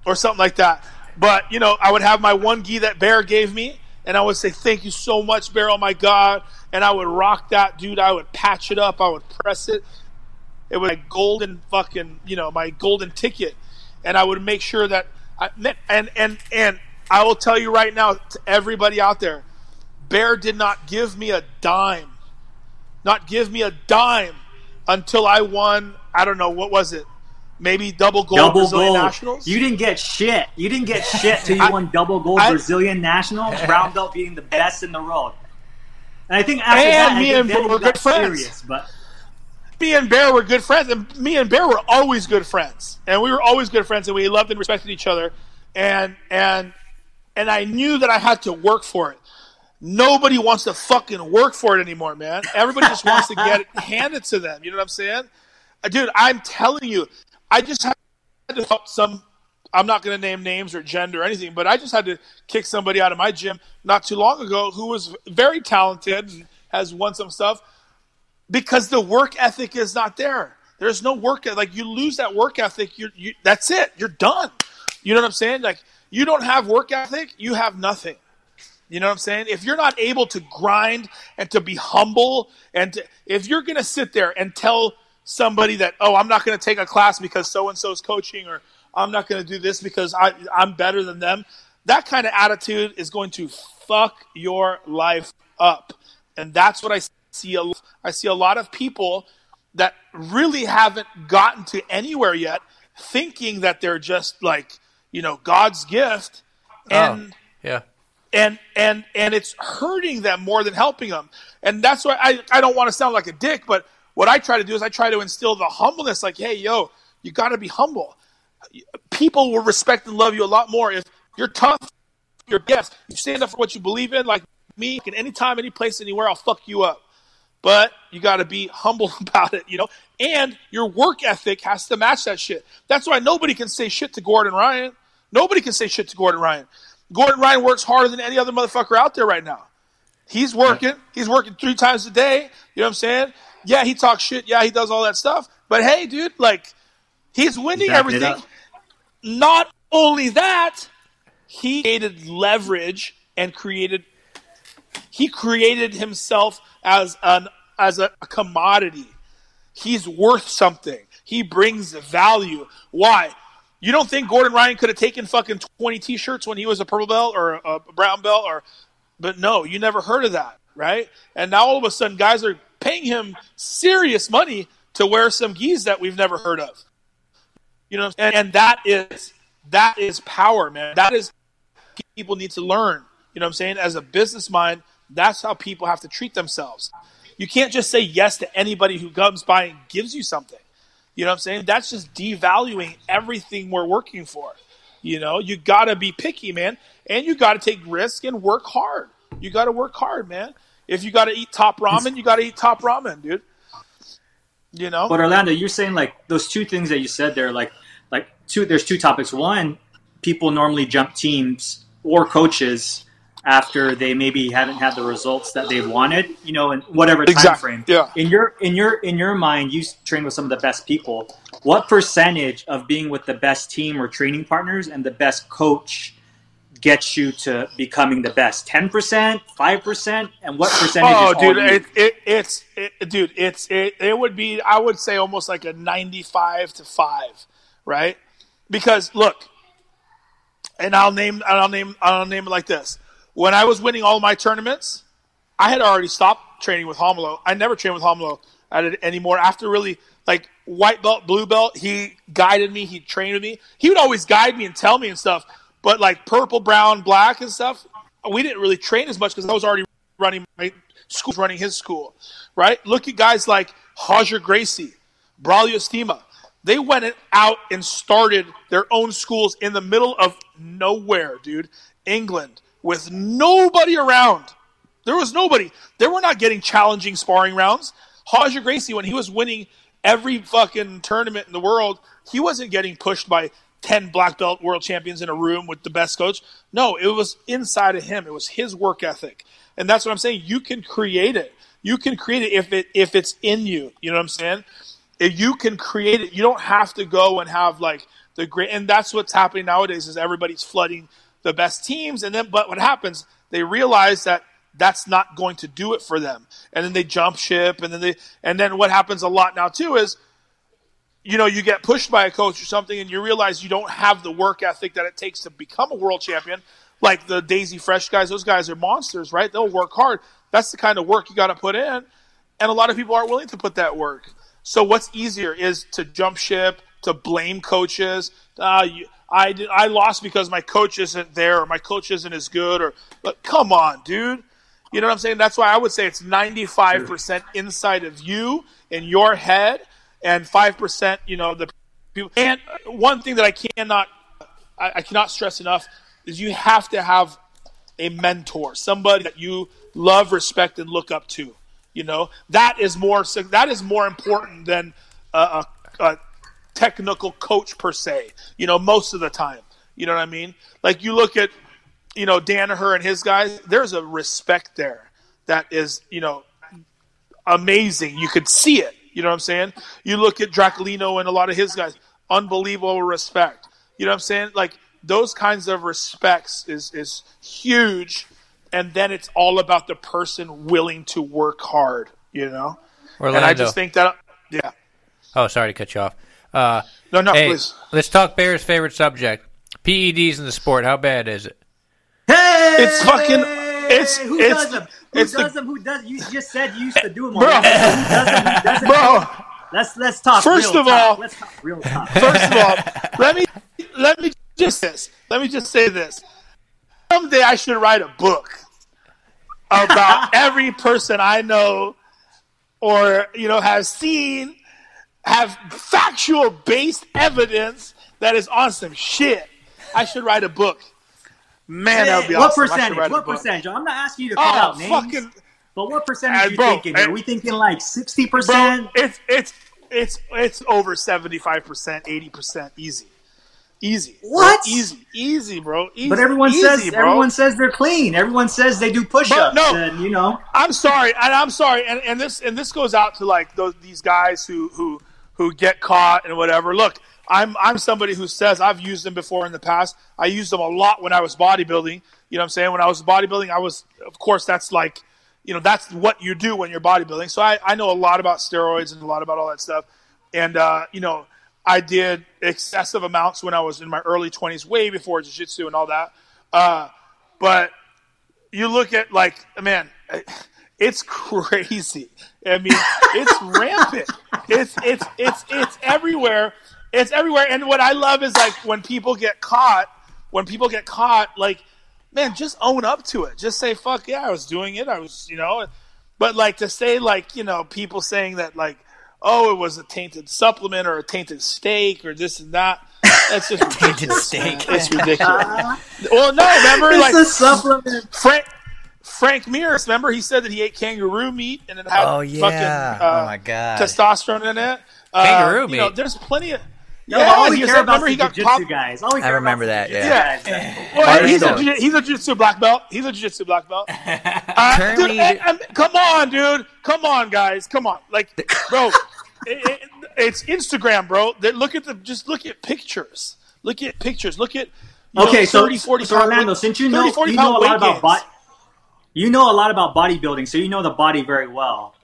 or something like that. But you know i would have my one gi that bear gave me and i would say thank you so much bear oh my god. And i would rock that dude. I would patch it up. I would press it. It was my golden fucking you know my golden ticket. And i would make sure that I, and and and i will tell you right now to everybody out there bear did not give me a dime. Not give me a dime until i won i don't know what was it maybe double gold double Brazilian gold. nationals. You didn't get shit. You didn't get shit till you I- won double gold I- Brazilian nationals, brown belt being the best in the world. And I think after that, I me and you were good friends. serious. But me and Bear were good friends, and me and Bear were always good friends, and we were always good friends, and we loved and respected each other, and and and I knew that I had to work for it. Nobody wants to fucking work for it anymore, man. Everybody just wants to get it handed to them. You know what I'm saying, dude? I'm telling you, I just had to help some. I'm not going to name names or gender or anything, but I just had to kick somebody out of my gym not too long ago who was very talented and has won some stuff because the work ethic is not there. There's no work like you lose that work ethic. You, you that's it. You're done. You know what I'm saying? Like you don't have work ethic, you have nothing. You know what I'm saying? If you're not able to grind and to be humble, and to, if you're going to sit there and tell somebody that, oh, I'm not going to take a class because so and so's coaching, or I'm not going to do this because I, I'm better than them, that kind of attitude is going to fuck your life up. And that's what I see. A, I see a lot of people that really haven't gotten to anywhere yet, thinking that they're just like, you know, God's gift. Oh, and Yeah. and and and it's hurting them more than helping them and that's why i, I don't want to sound like a dick but what i try to do is i try to instill the humbleness like hey yo you got to be humble people will respect and love you a lot more if you're tough you're yes you stand up for what you believe in like me can anytime any place anywhere i'll fuck you up but you got to be humble about it, you know. And your work ethic has to match that shit. That's why nobody can say shit to Gordon Ryan. Nobody can say shit to Gordon Ryan. Gordon Ryan works harder than any other motherfucker out there right now. He's working. He's working three times a day. You know what I'm saying? Yeah, he talks shit. Yeah, he does all that stuff. But hey, dude, like he's winning everything. Not only that, he created leverage and created he created himself as an as a, a commodity. He's worth something. He brings value. Why? You don't think Gordon Ryan could have taken fucking twenty t-shirts when he was a purple belt or a brown belt or but no, you never heard of that, right? And now all of a sudden guys are paying him serious money to wear some gis that we've never heard of. You know, and, and that is that is power, man. That is people need to learn. You know what I'm saying? As a business mind, that's how people have to treat themselves. You can't just say yes to anybody who comes by and gives you something. You know what I'm saying? That's just devaluing everything we're working for. You know, you got to be picky, man, and you got to take risk and work hard. You got to work hard, man. If you got to eat top ramen, you got to eat top ramen, dude. You know? But Orlando, you're saying like those two things that you said there, like like two. There's two topics. One, people normally jump teams or coaches after they maybe haven't had the results that they wanted, you know, in whatever time Exactly, frame. yeah. In your in your in your mind, you train with some of the best people. What percentage of being with the best team or training partners and the best coach gets you to becoming the best? Ten percent, five percent, and what percentage? Oh, dude, it, it, it's it, dude, it's it, it would be I would say almost like a ninety-five to five, right? Because look, and I'll name I'll name I'll name it like this: when I was winning all my tournaments, I had already stopped training with Romulo. I never trained with Romulo at it anymore. After really like white belt, blue belt, he guided me, he trained with me. He would always guide me and tell me and stuff. But like purple, brown, black and stuff, we didn't really train as much because I was already running my school, running his school, right? Look at guys like Roger Gracie, Braulio Estima. They went out and started their own schools in the middle of nowhere, dude. England, with nobody around. There was nobody. They were not getting challenging sparring rounds. Roger Gracie, when he was winning every fucking tournament in the world, he wasn't getting pushed by 10 black belt world champions in a room with the best coach. No, it was inside of him. It was his work ethic. And that's what I'm saying. You can create it. You can create it if it if it's in you. You know what I'm saying? If you can create it, you don't have to go and have like the great and that's what's happening nowadays is everybody's flooding the best teams and then but what happens? They realize that that's not going to do it for them. And then they jump ship and then they and then what happens a lot now too is you know, you get pushed by a coach or something and you realize you don't have the work ethic that it takes to become a world champion. Like the Daisy Fresh guys, those guys are monsters, right? They'll work hard. That's the kind of work you got to put in. And a lot of people aren't willing to put that work. So what's easier is to jump ship, to blame coaches. Uh, you, I did, I lost because my coach isn't there or my coach isn't as good or but come on, dude. You know what I'm saying? That's why I would say it's 95% inside of you in your head and 5% you know the people. And one thing that I cannot I, I cannot stress enough is you have to have a mentor, somebody that you love, respect, and look up to. You know that is more that is more important than a, a, a technical coach per se. You know, most of the time. You know what I mean? Like you look at, you know, Danaher and his guys. There's a respect there that is, you know, amazing. You could see it. You know what I'm saying? You look at Draculino and a lot of his guys. Unbelievable respect. You know what I'm saying? Like those kinds of respects is is huge. And then it's all about the person willing to work hard. You know. Orlando. And I just think that, yeah. Oh, sorry to cut you off. Uh, No, no, hey, please. let's talk Bears' favorite subject: PEDs in the sport. How bad is it? Hey, It's fucking- it's- who it's- does them? Who it's the- does them? Who does? You just said you used to do them. Bro. Who does them? Who doesn't? Bro, Let's let's talk. First of talk. all- let's talk real talk. first of all, let me let me just this. Let me just say this. Someday I should write a book about every person I know or you know have seen have factual based evidence that is on some shit. I should write a book. Man, that would be what awesome. Percentage? What percentage? I'm not asking you to call Oh, out names, fucking but what percentage are you bro, thinking? uh, Are we thinking like sixty bro, percent? it's it's it's it's over seventy five percent, eighty percent, easy, easy. bro. What? Easy, easy, bro. Easy, But everyone easy, says bro. everyone says they're clean. Everyone says they do push-ups. no. and you know, I'm sorry, and I'm sorry, and, and this and this goes out to like those these guys who who who get caught and whatever. Look, I'm I'm somebody who says I've used them before in the past. I used them a lot when I was bodybuilding. You know what I'm saying? When I was bodybuilding, I was of course that's like you know that's what you do when you're bodybuilding. So I, I know a lot about steroids and a lot about all that stuff. And uh, you know, I did excessive amounts when I was in my early 20s, way before jiu-jitsu and all that. Uh, but you look at like man it's crazy i mean it's rampant it's it's it's it's everywhere it's everywhere and what i love is like when people get caught when people get caught like man just own up to it just say fuck yeah i was doing it i was you know but like to say like you know people saying that like oh it was a tainted supplement or a tainted steak or this and that that's just Tainted steak. man. it's ridiculous well no remember it's like a supplement. Frank Frank Mir, remember he said that he ate kangaroo meat and it had Oh, yeah. fucking uh, Oh, my God. testosterone in it. Uh, Kangaroo You know, meat? there's plenty of No, yeah. all we he care about remember is he got jiu-jitsu popped. guys. All we I remember that. that, is the yeah. Well, he's a, jiu- he's a jiu-jitsu black belt. He's a jiu-jitsu black belt. Uh, Currently- dude, and- and- come on, dude. Come on, guys. Come on. Like, bro, it, it, it's Instagram, bro. They- Look at the just look at pictures. Look at pictures. Look at Okay, know, so, 40 so Orlando, weight- since you 30, know 40 you know a lot about gains. body, you know a lot about bodybuilding, so you know the body very well,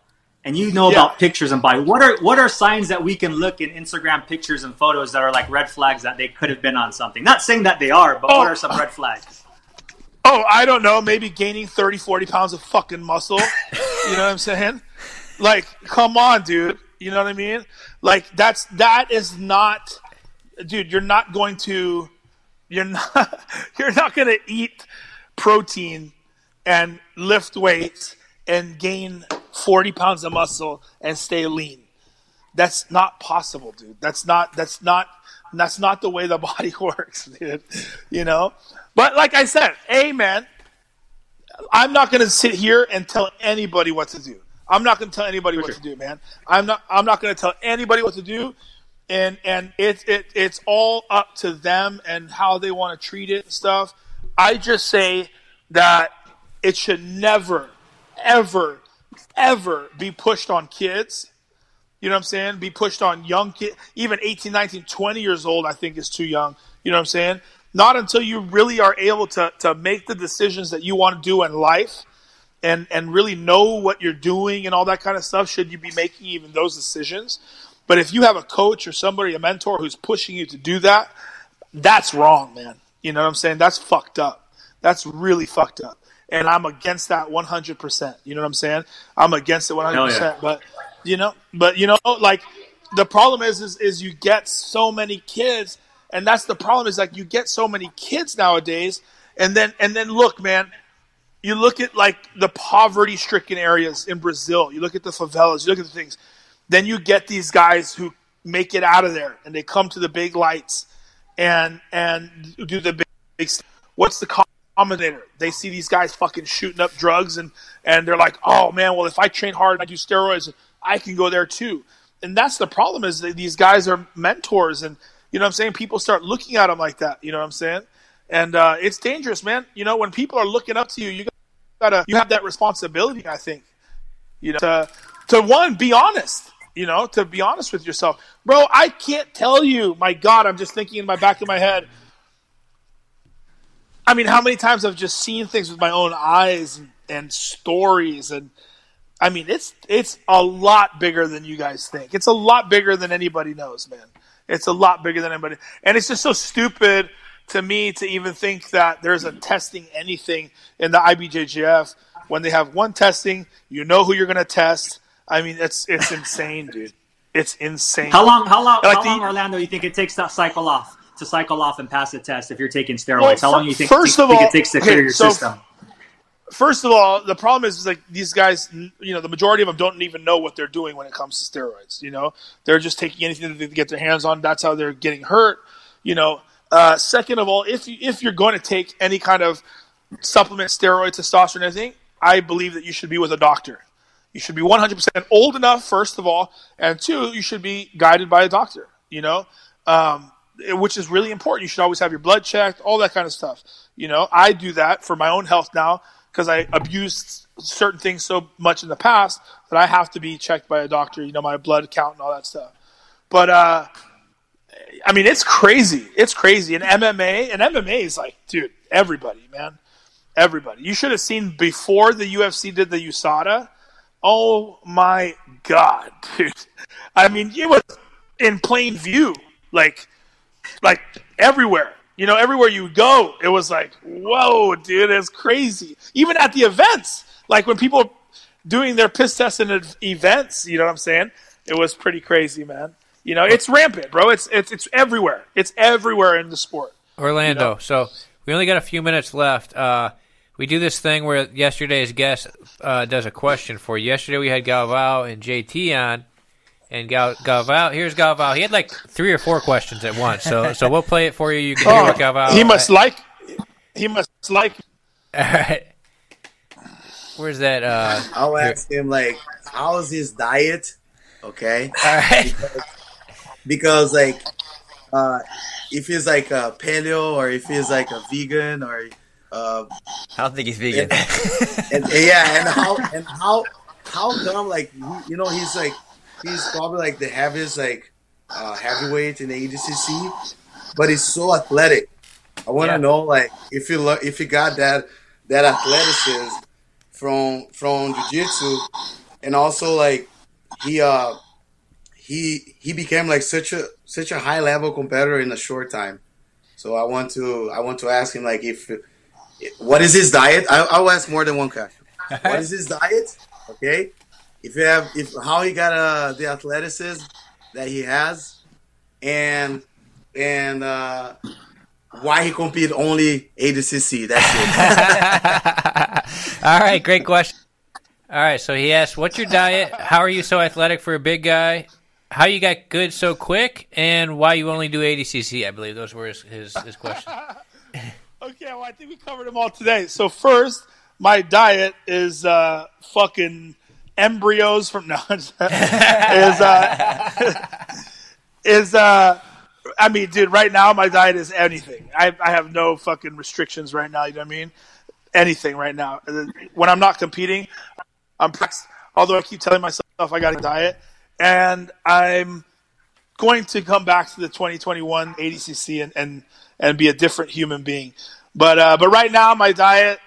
and you know Yeah. about pictures and body. What are what are signs that we can look in Instagram pictures and photos that are like red flags that they could have been on something? Not saying that they are, but Oh. what are some red flags? Oh, I don't know. Maybe gaining 30, 40 pounds of fucking muscle. you know what I'm saying? Like, come on, dude. You know what I mean? Like, that's that is not, dude. You're not going to, you're not, you're not going to eat protein and lift weights and gain 40 pounds of muscle and stay lean. That's not possible, dude. That's not that's not that's not the way the body works, dude. You know? But like I said, amen. I'm not gonna sit here and tell anybody what to do. I'm not gonna tell anybody what to do, man. I'm not I'm not gonna tell anybody what to do. And and it's it, it's all up to them and how they want to treat it and stuff. I just say that it should never, ever, ever be pushed on kids. You know what I'm saying? Be pushed on young kids, even 18, 19, 20 years old, I think is too young. You know what I'm saying? Not until you really are able to, to make the decisions that you want to do in life and, and really know what you're doing and all that kind of stuff should you be making even those decisions. But if you have a coach or somebody, a mentor who's pushing you to do that, that's wrong, man. You know what I'm saying? That's fucked up. That's really fucked up. And I'm against that 100%. You know what I'm saying? I'm against it 100%. Yeah. But, you know, but, you know, like, the problem is, is is you get so many kids, and that's the problem is like you get so many kids nowadays, and then and then look, man, you look at like the poverty stricken areas in Brazil, you look at the favelas, you look at the things, then you get these guys who make it out of there and they come to the big lights and and do the big, big what's the common denominator? They see these guys fucking shooting up drugs and and they're like, "Oh man, well if I train hard and I do steroids, I can go there too." And that's the problem is that these guys are mentors and you know what I'm saying? People start looking at them like that, you know what I'm saying? And uh, it's dangerous, man. You know, when people are looking up to you, you gotta you have that responsibility, I think. You know, to to one, be honest you know, to be honest with yourself. Bro, I can't tell you. My God, I'm just thinking in my back of my head. I mean, how many times I've just seen things with my own eyes and, and stories and I mean, it's it's a lot bigger than you guys think. It's a lot bigger than anybody knows, man. It's a lot bigger than anybody. And it's just so stupid to me to even think that there's a testing anything in the IBJJF when they have one testing, you know who you're going to test I mean, it's it's insane, dude. It's insane. How long? How long? Like how the- long, Orlando? You think it takes that cycle off to cycle off and pass the test if you're taking steroids? Well, how long do you think, first think, of all- it takes to okay, clear your so- system? First of all, the problem is, is like these guys, you know, the majority of them don't even know what they're doing when it comes to steroids. You know, they're just taking anything that they can get their hands on. That's how they're getting hurt. You know. Uh, second of all, if you, if you're going to take any kind of supplement, steroid, testosterone, anything, I believe that you should be with a doctor. You should be 100% old enough, first of all, and two, you should be guided by a doctor. You know, um, which is really important. You should always have your blood checked, all that kind of stuff. You know, I do that for my own health now because I abused certain things so much in the past that I have to be checked by a doctor. You know, my blood count and all that stuff. But uh, I mean, it's crazy. It's crazy. And MMA, and MMA is like, dude, everybody, man, everybody. You should have seen before the UFC did the USADA. Oh my god, dude! I mean, it was in plain view, like, like everywhere. You know, everywhere you go, it was like, whoa, dude, it's crazy. Even at the events, like when people doing their piss tests in ev- events, you know what I'm saying? It was pretty crazy, man. You know, it's rampant, bro. It's it's it's everywhere. It's everywhere in the sport. Orlando. You know? So we only got a few minutes left. Uh, we do this thing where yesterday's guest uh, does a question for you. Yesterday we had Galvão and JT on, and Gal- Galvão. Here's Galvão. He had like three or four questions at once. So so we'll play it for you. You can hear what Galvão. Oh, he must like. He must like. All right. Where's that? Uh, I'll here. ask him like, how's his diet? Okay, All right. because like, uh, if he's like a paleo or if he's like a vegan or, uh, I don't think he's vegan. and, and yeah, and how and how how come like you- you know he's like he's probably like the heaviest like uh, heavyweight in the ADCC, but he's so athletic. I want to Yeah. know like if you lo- if you got that that athleticism from from jiu-jitsu and also like he uh he he became like such a such a high level competitor in a short time. So I want to I want to ask him like if what is his diet? I, I'll ask more than one question. What is his diet? Okay, if you have if how he got uh, the athleticism that he has, and and uh, why he compete only ADCC. That's it. All right, great question. All right, so he asked, "What's your diet? How are you so athletic for a big guy? How you got good so quick? And why you only do ADCC?" I believe those were his his, his questions. Okay, well, I think we covered them all today. So first, my diet is uh, fucking embryos from no is uh, is uh, I mean, dude, right now my diet is anything. I I have no fucking restrictions right now. You know what I mean? Anything right now. When I'm not competing, I'm practicing. Although I keep telling myself I got a diet, and I'm going to come back to the 2021 ADCC and, and, and be a different human being. But uh, but right now my diet,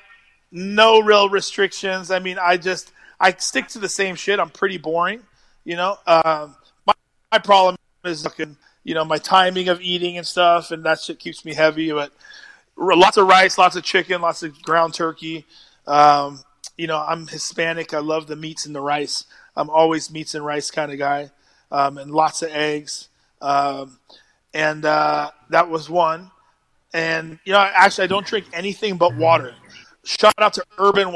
no real restrictions. I mean, I just I stick to the same shit. I'm pretty boring, you know. Um, my, my problem is looking, you know, my timing of eating and stuff, and that shit keeps me heavy. But lots of rice, lots of chicken, lots of ground turkey. Um, you know, I'm Hispanic. I love the meats and the rice. I'm always meats and rice kind of guy. um, and lots of eggs. Um, and uh, that was one. And you know, actually, I don't drink anything but water. Shout out to Urban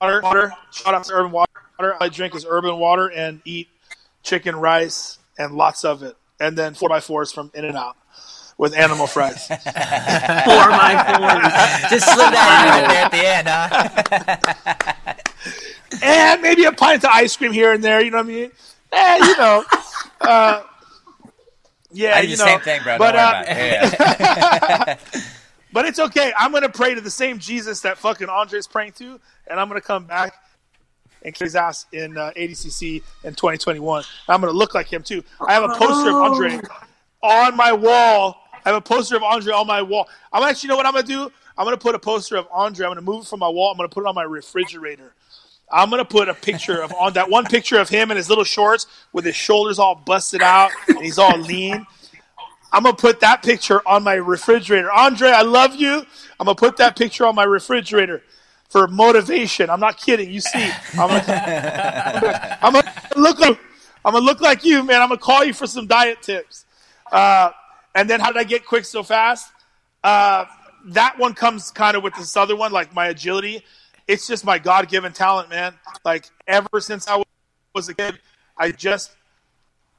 Water. Water. Shout out to Urban Water. Water. I drink is Urban Water and eat chicken rice and lots of it, and then four by fours from In-N-Out with animal fries. Four by fours. Just slip that in there at the end, huh? and maybe a pint of ice cream here and there. You know what I mean? Eh, you know. Uh, yeah, I do you the know. same thing, bro. But, Don't worry uh, about it. Yeah, yeah. But it's okay. I'm gonna pray to the same Jesus that fucking Andre's praying to, and I'm gonna come back and kick his ass in uh, ADCC in 2021. I'm gonna look like him too. I have a poster of Andre on my wall. I have a poster of Andre on my wall. I'm actually, you know what I'm gonna do? I'm gonna put a poster of Andre. I'm gonna move it from my wall. I'm gonna put it on my refrigerator. I'm gonna put a picture of on that one picture of him in his little shorts with his shoulders all busted out and he's all lean. I'm gonna put that picture on my refrigerator. Andre, I love you. I'm gonna put that picture on my refrigerator for motivation. I'm not kidding. You see, I'm gonna, I'm gonna look like I'm gonna look like you, man. I'm gonna call you for some diet tips. Uh, and then how did I get quick so fast? Uh, that one comes kind of with this other one, like my agility. It's just my God given talent, man. Like ever since I was a kid, I just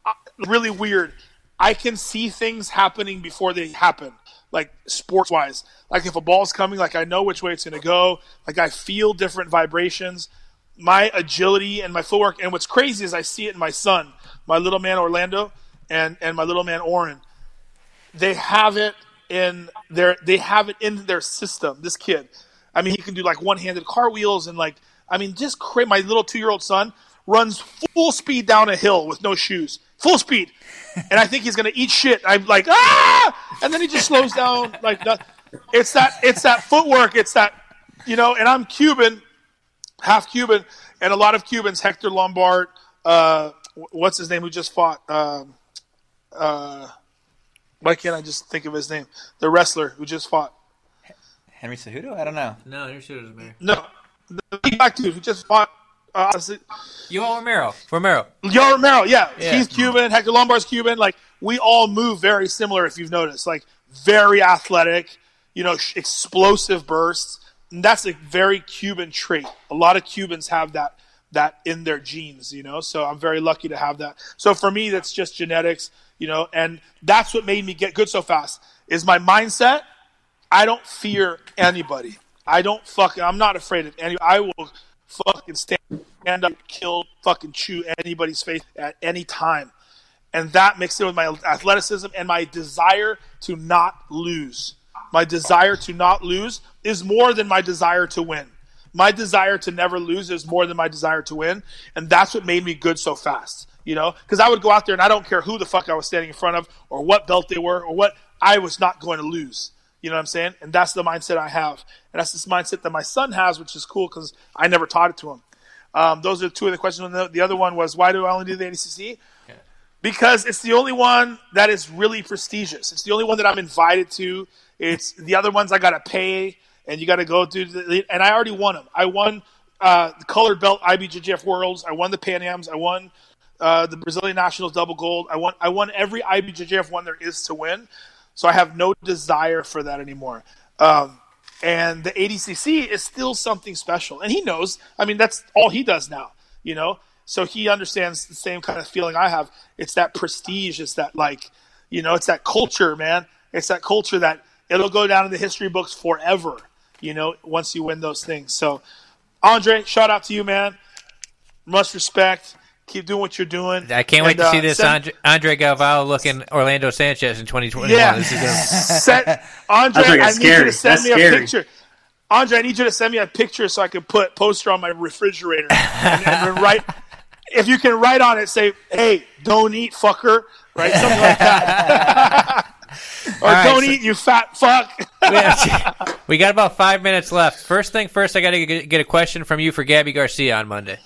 uh, really weird. I can see things happening before they happen, like sports wise. Like if a ball's coming, like I know which way it's going to go. Like I feel different vibrations. My agility and my footwork. And what's crazy is I see it in my son, my little man Orlando, and and my little man Oren. They have it in their they have it in their system. This kid, I mean, he can do like one handed cartwheels and like I mean, just crazy. My little two year old son runs full speed down a hill with no shoes, full speed, and I think he's gonna eat shit. I'm like ah, and then he just slows down like that. It's that it's that footwork. It's that you know. And I'm Cuban, half Cuban, and a lot of Cubans. Hector Lombard, uh, what's his name? Who just fought? Um, uh, why can't I just think of his name? The wrestler who just fought. Henry Cejudo? I don't know. No, your shit is there. No, the big black dude who just fought. Uh, Yoel Romero. Romero. Yo Romero, yeah. Yeah. He's Cuban. Hector Lombard's Cuban. Like we all move very similar. If you've noticed, like very athletic, you know, sh- explosive bursts. And that's a very Cuban trait. A lot of Cubans have that that in their genes, you know. So I'm very lucky to have that. So for me, that's just genetics, you know, and that's what made me get good so fast. Is my mindset. I don't fear anybody. I don't fucking. I'm not afraid of any. I will fucking stand up, kill, fucking chew anybody's face at any time, and that mixed in with my athleticism and my desire to not lose. My desire to not lose is more than my desire to win. My desire to never lose is more than my desire to win, and that's what made me good so fast. You know, because I would go out there and I don't care who the fuck I was standing in front of or what belt they were or what I was not going to lose. You know what I'm saying? And that's the mindset I have. And that's this mindset that my son has, which is cool because I never taught it to him. Um, those are two of the questions. And the, the other one was, why do I only do the ADCC? Because it's the only one that is really prestigious. It's the only one that I'm invited to. It's the other ones I got to pay, and you got to go do. The, and I already won them. I won uh, the colored belt IBJJF Worlds. I won the Pan Ams. I won uh, the Brazilian Nationals double gold. I won. I won every IBJJF one there is to win. So I have no desire for that anymore. Um, and the ADCC is still something special, and he knows. I mean, that's all he does now, you know. So he understands the same kind of feeling I have. It's that prestige. It's that like, you know, it's that culture, man. It's that culture that it'll go down in the history books forever. You know, once you win those things. So, Andre, shout out to you, man. Much respect. Keep doing what you're doing. I can't wait And, to see uh, this send- Andre, Andre Galvão looking Orlando Sanchez in 2021. Yeah. This is gonna- Set, Andre, I need you to send That's me a picture. Andre, I need you to send me a picture so I can put poster on my refrigerator and, and write. If you can write on it, say, "Hey, don't eat, fucker," right? Something like that. or right, "Don't so- eat, you fat fuck." we got about five minutes left. First thing first, I got to get get a question from you for Gabby Garcia on Monday.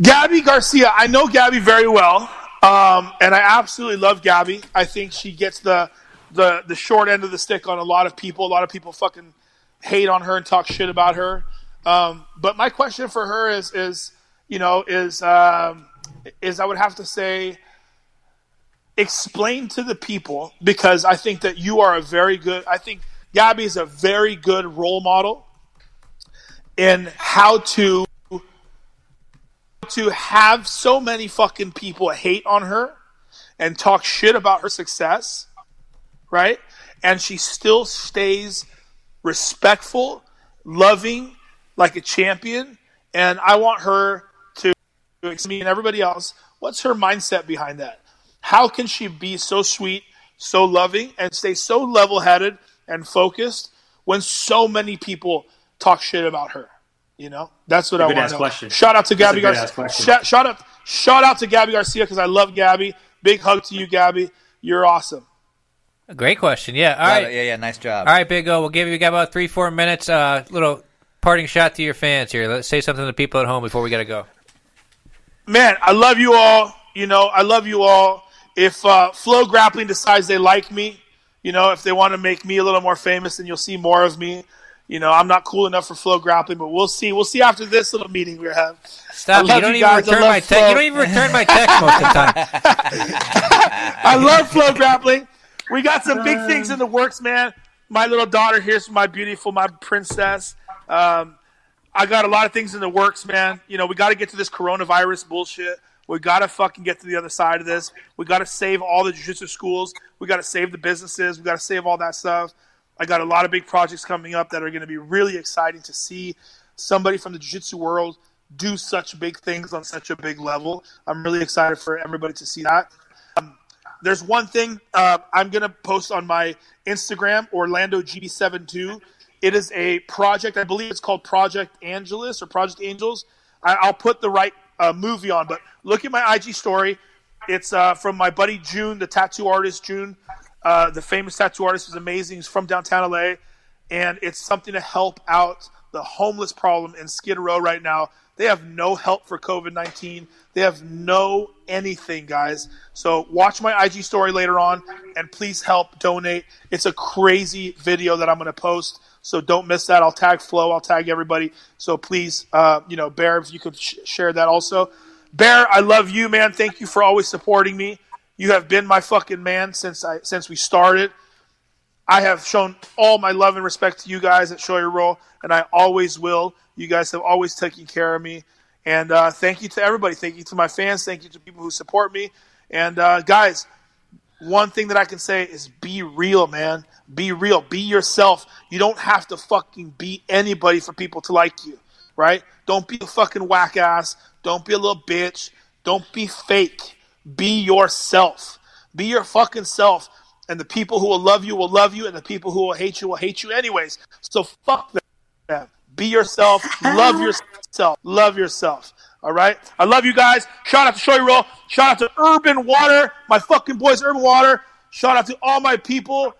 Gabby Garcia, I know Gabby very well, um, and I absolutely love Gabby. I think she gets the, the the short end of the stick on a lot of people. A lot of people fucking hate on her and talk shit about her. Um, but my question for her is is you know is um, is I would have to say explain to the people because I think that you are a very good I think Gabby is a very good role model in how to to have so many fucking people hate on her and talk shit about her success, right? And she still stays respectful, loving, like a champion. And I want her to, to me and everybody else, what's her mindset behind that? How can she be so sweet, so loving, and stay so level headed and focused when so many people talk shit about her? You know, that's what I want ass to know. question. Shout out to That's Gabi Garcia. ass question. Shout, shout out, shout out to Gabi Garcia because I love Gabby. Big hug to you, Gabby. You're awesome. Great question. Yeah. All Love right. it. Yeah, yeah, nice job. All right, Big O. We'll give you we got about three, four minutes. Uh, little parting shot to your fans here. Let's say something to people at home before we gotta go. man, I love you all. You know, I love you all. If uh, FloGrappling decides they like me, you know, if they want to make me a little more famous, then you'll see more of me. You know, I'm not cool enough for FloGrappling, but we'll see. We'll see after this little meeting we have. Stop. You don't you even guys. I return my text. You don't even return my text most of the time. I love FloGrappling. We got some big things in the works, man. My little daughter here's my beautiful, my princess. Um, I got a lot of things in the works, man. You know, we got to get to this coronavirus bullshit. We got to fucking get to the other side of this. We got to save all the jiu-jitsu schools. We got to save the businesses. We got to save all that stuff. I got a lot of big projects coming up that are going to be really exciting to see somebody from the jiu-jitsu world do such big things on such a big level. I'm really excited for everybody to see that. Um, there's one thing uh, I'm going to post on my Instagram, Orlando GB72. It is a project. I believe it's called Project Angelus or Project Angels. I, I'll put the right uh, movie on, but look at my IG story. It's uh, from my buddy June, the tattoo artist June. Uh, the famous tattoo artist is amazing. He's from downtown LA, and it's something to help out the homeless problem in Skid Row right now. They have no help for COVID 19. They have no anything, guys. So watch my IG story later on and please help donate. It's a crazy video that I'm going to post. So don't miss that. I'll tag Flo. I'll tag everybody. So please, uh, you know, Bear, if you could sh- share that also. Bear, I love you, man. Thank you for always supporting me. You have been my fucking man since I since we started. I have shown all my love and respect to you guys at Shoyoroll, and I always will. You guys have always taken care of me. And uh, thank you to everybody. Thank you to my fans. Thank you to people who support me. And uh, guys, one thing that I can say is be real, man. Be real. Be yourself. You don't have to fucking be anybody for people to like you, right? Don't be a fucking whack ass. Don't be a little bitch. Don't be fake. Be yourself. Be your fucking self. And the people who will love you will love you, and the people who will hate you will hate you anyways. So fuck them. Be yourself. Love yourself. Love yourself. All right. I love you guys. Shout out to Shoyoroll. Shout out to Urban Water. My fucking boys, Urban Water. Shout out to all my people.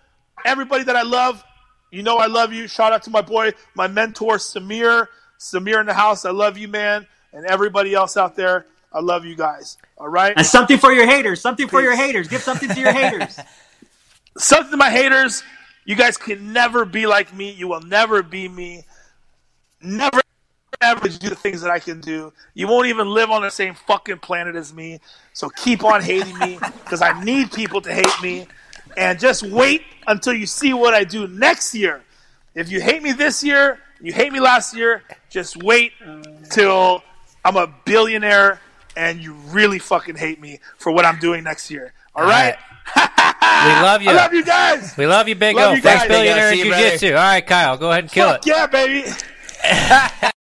Everybody that I love. You know I love you. Shout out to my boy, my mentor, Samir. Samir in the house. I love you, man. And everybody else out there. I love you guys. All right. And something for your haters. Something for your haters. Give something to your haters. something to my haters. You guys can never be like me. You will never be me. Never ever do the things that I can do. You won't even live on the same fucking planet as me. So keep on hating me because I need people to hate me. And just wait until you see what I do next year. If you hate me this year, you hate me last year, just wait till I'm a billionaire and you really fucking hate me for what I'm doing next year. All right? We love you. I love you guys. We love you, Big Love O. you Thanks, guys. billionaire in See you, brother. jiu-jitsu. All right, Kyle, go ahead and kill Fuck it. yeah, baby.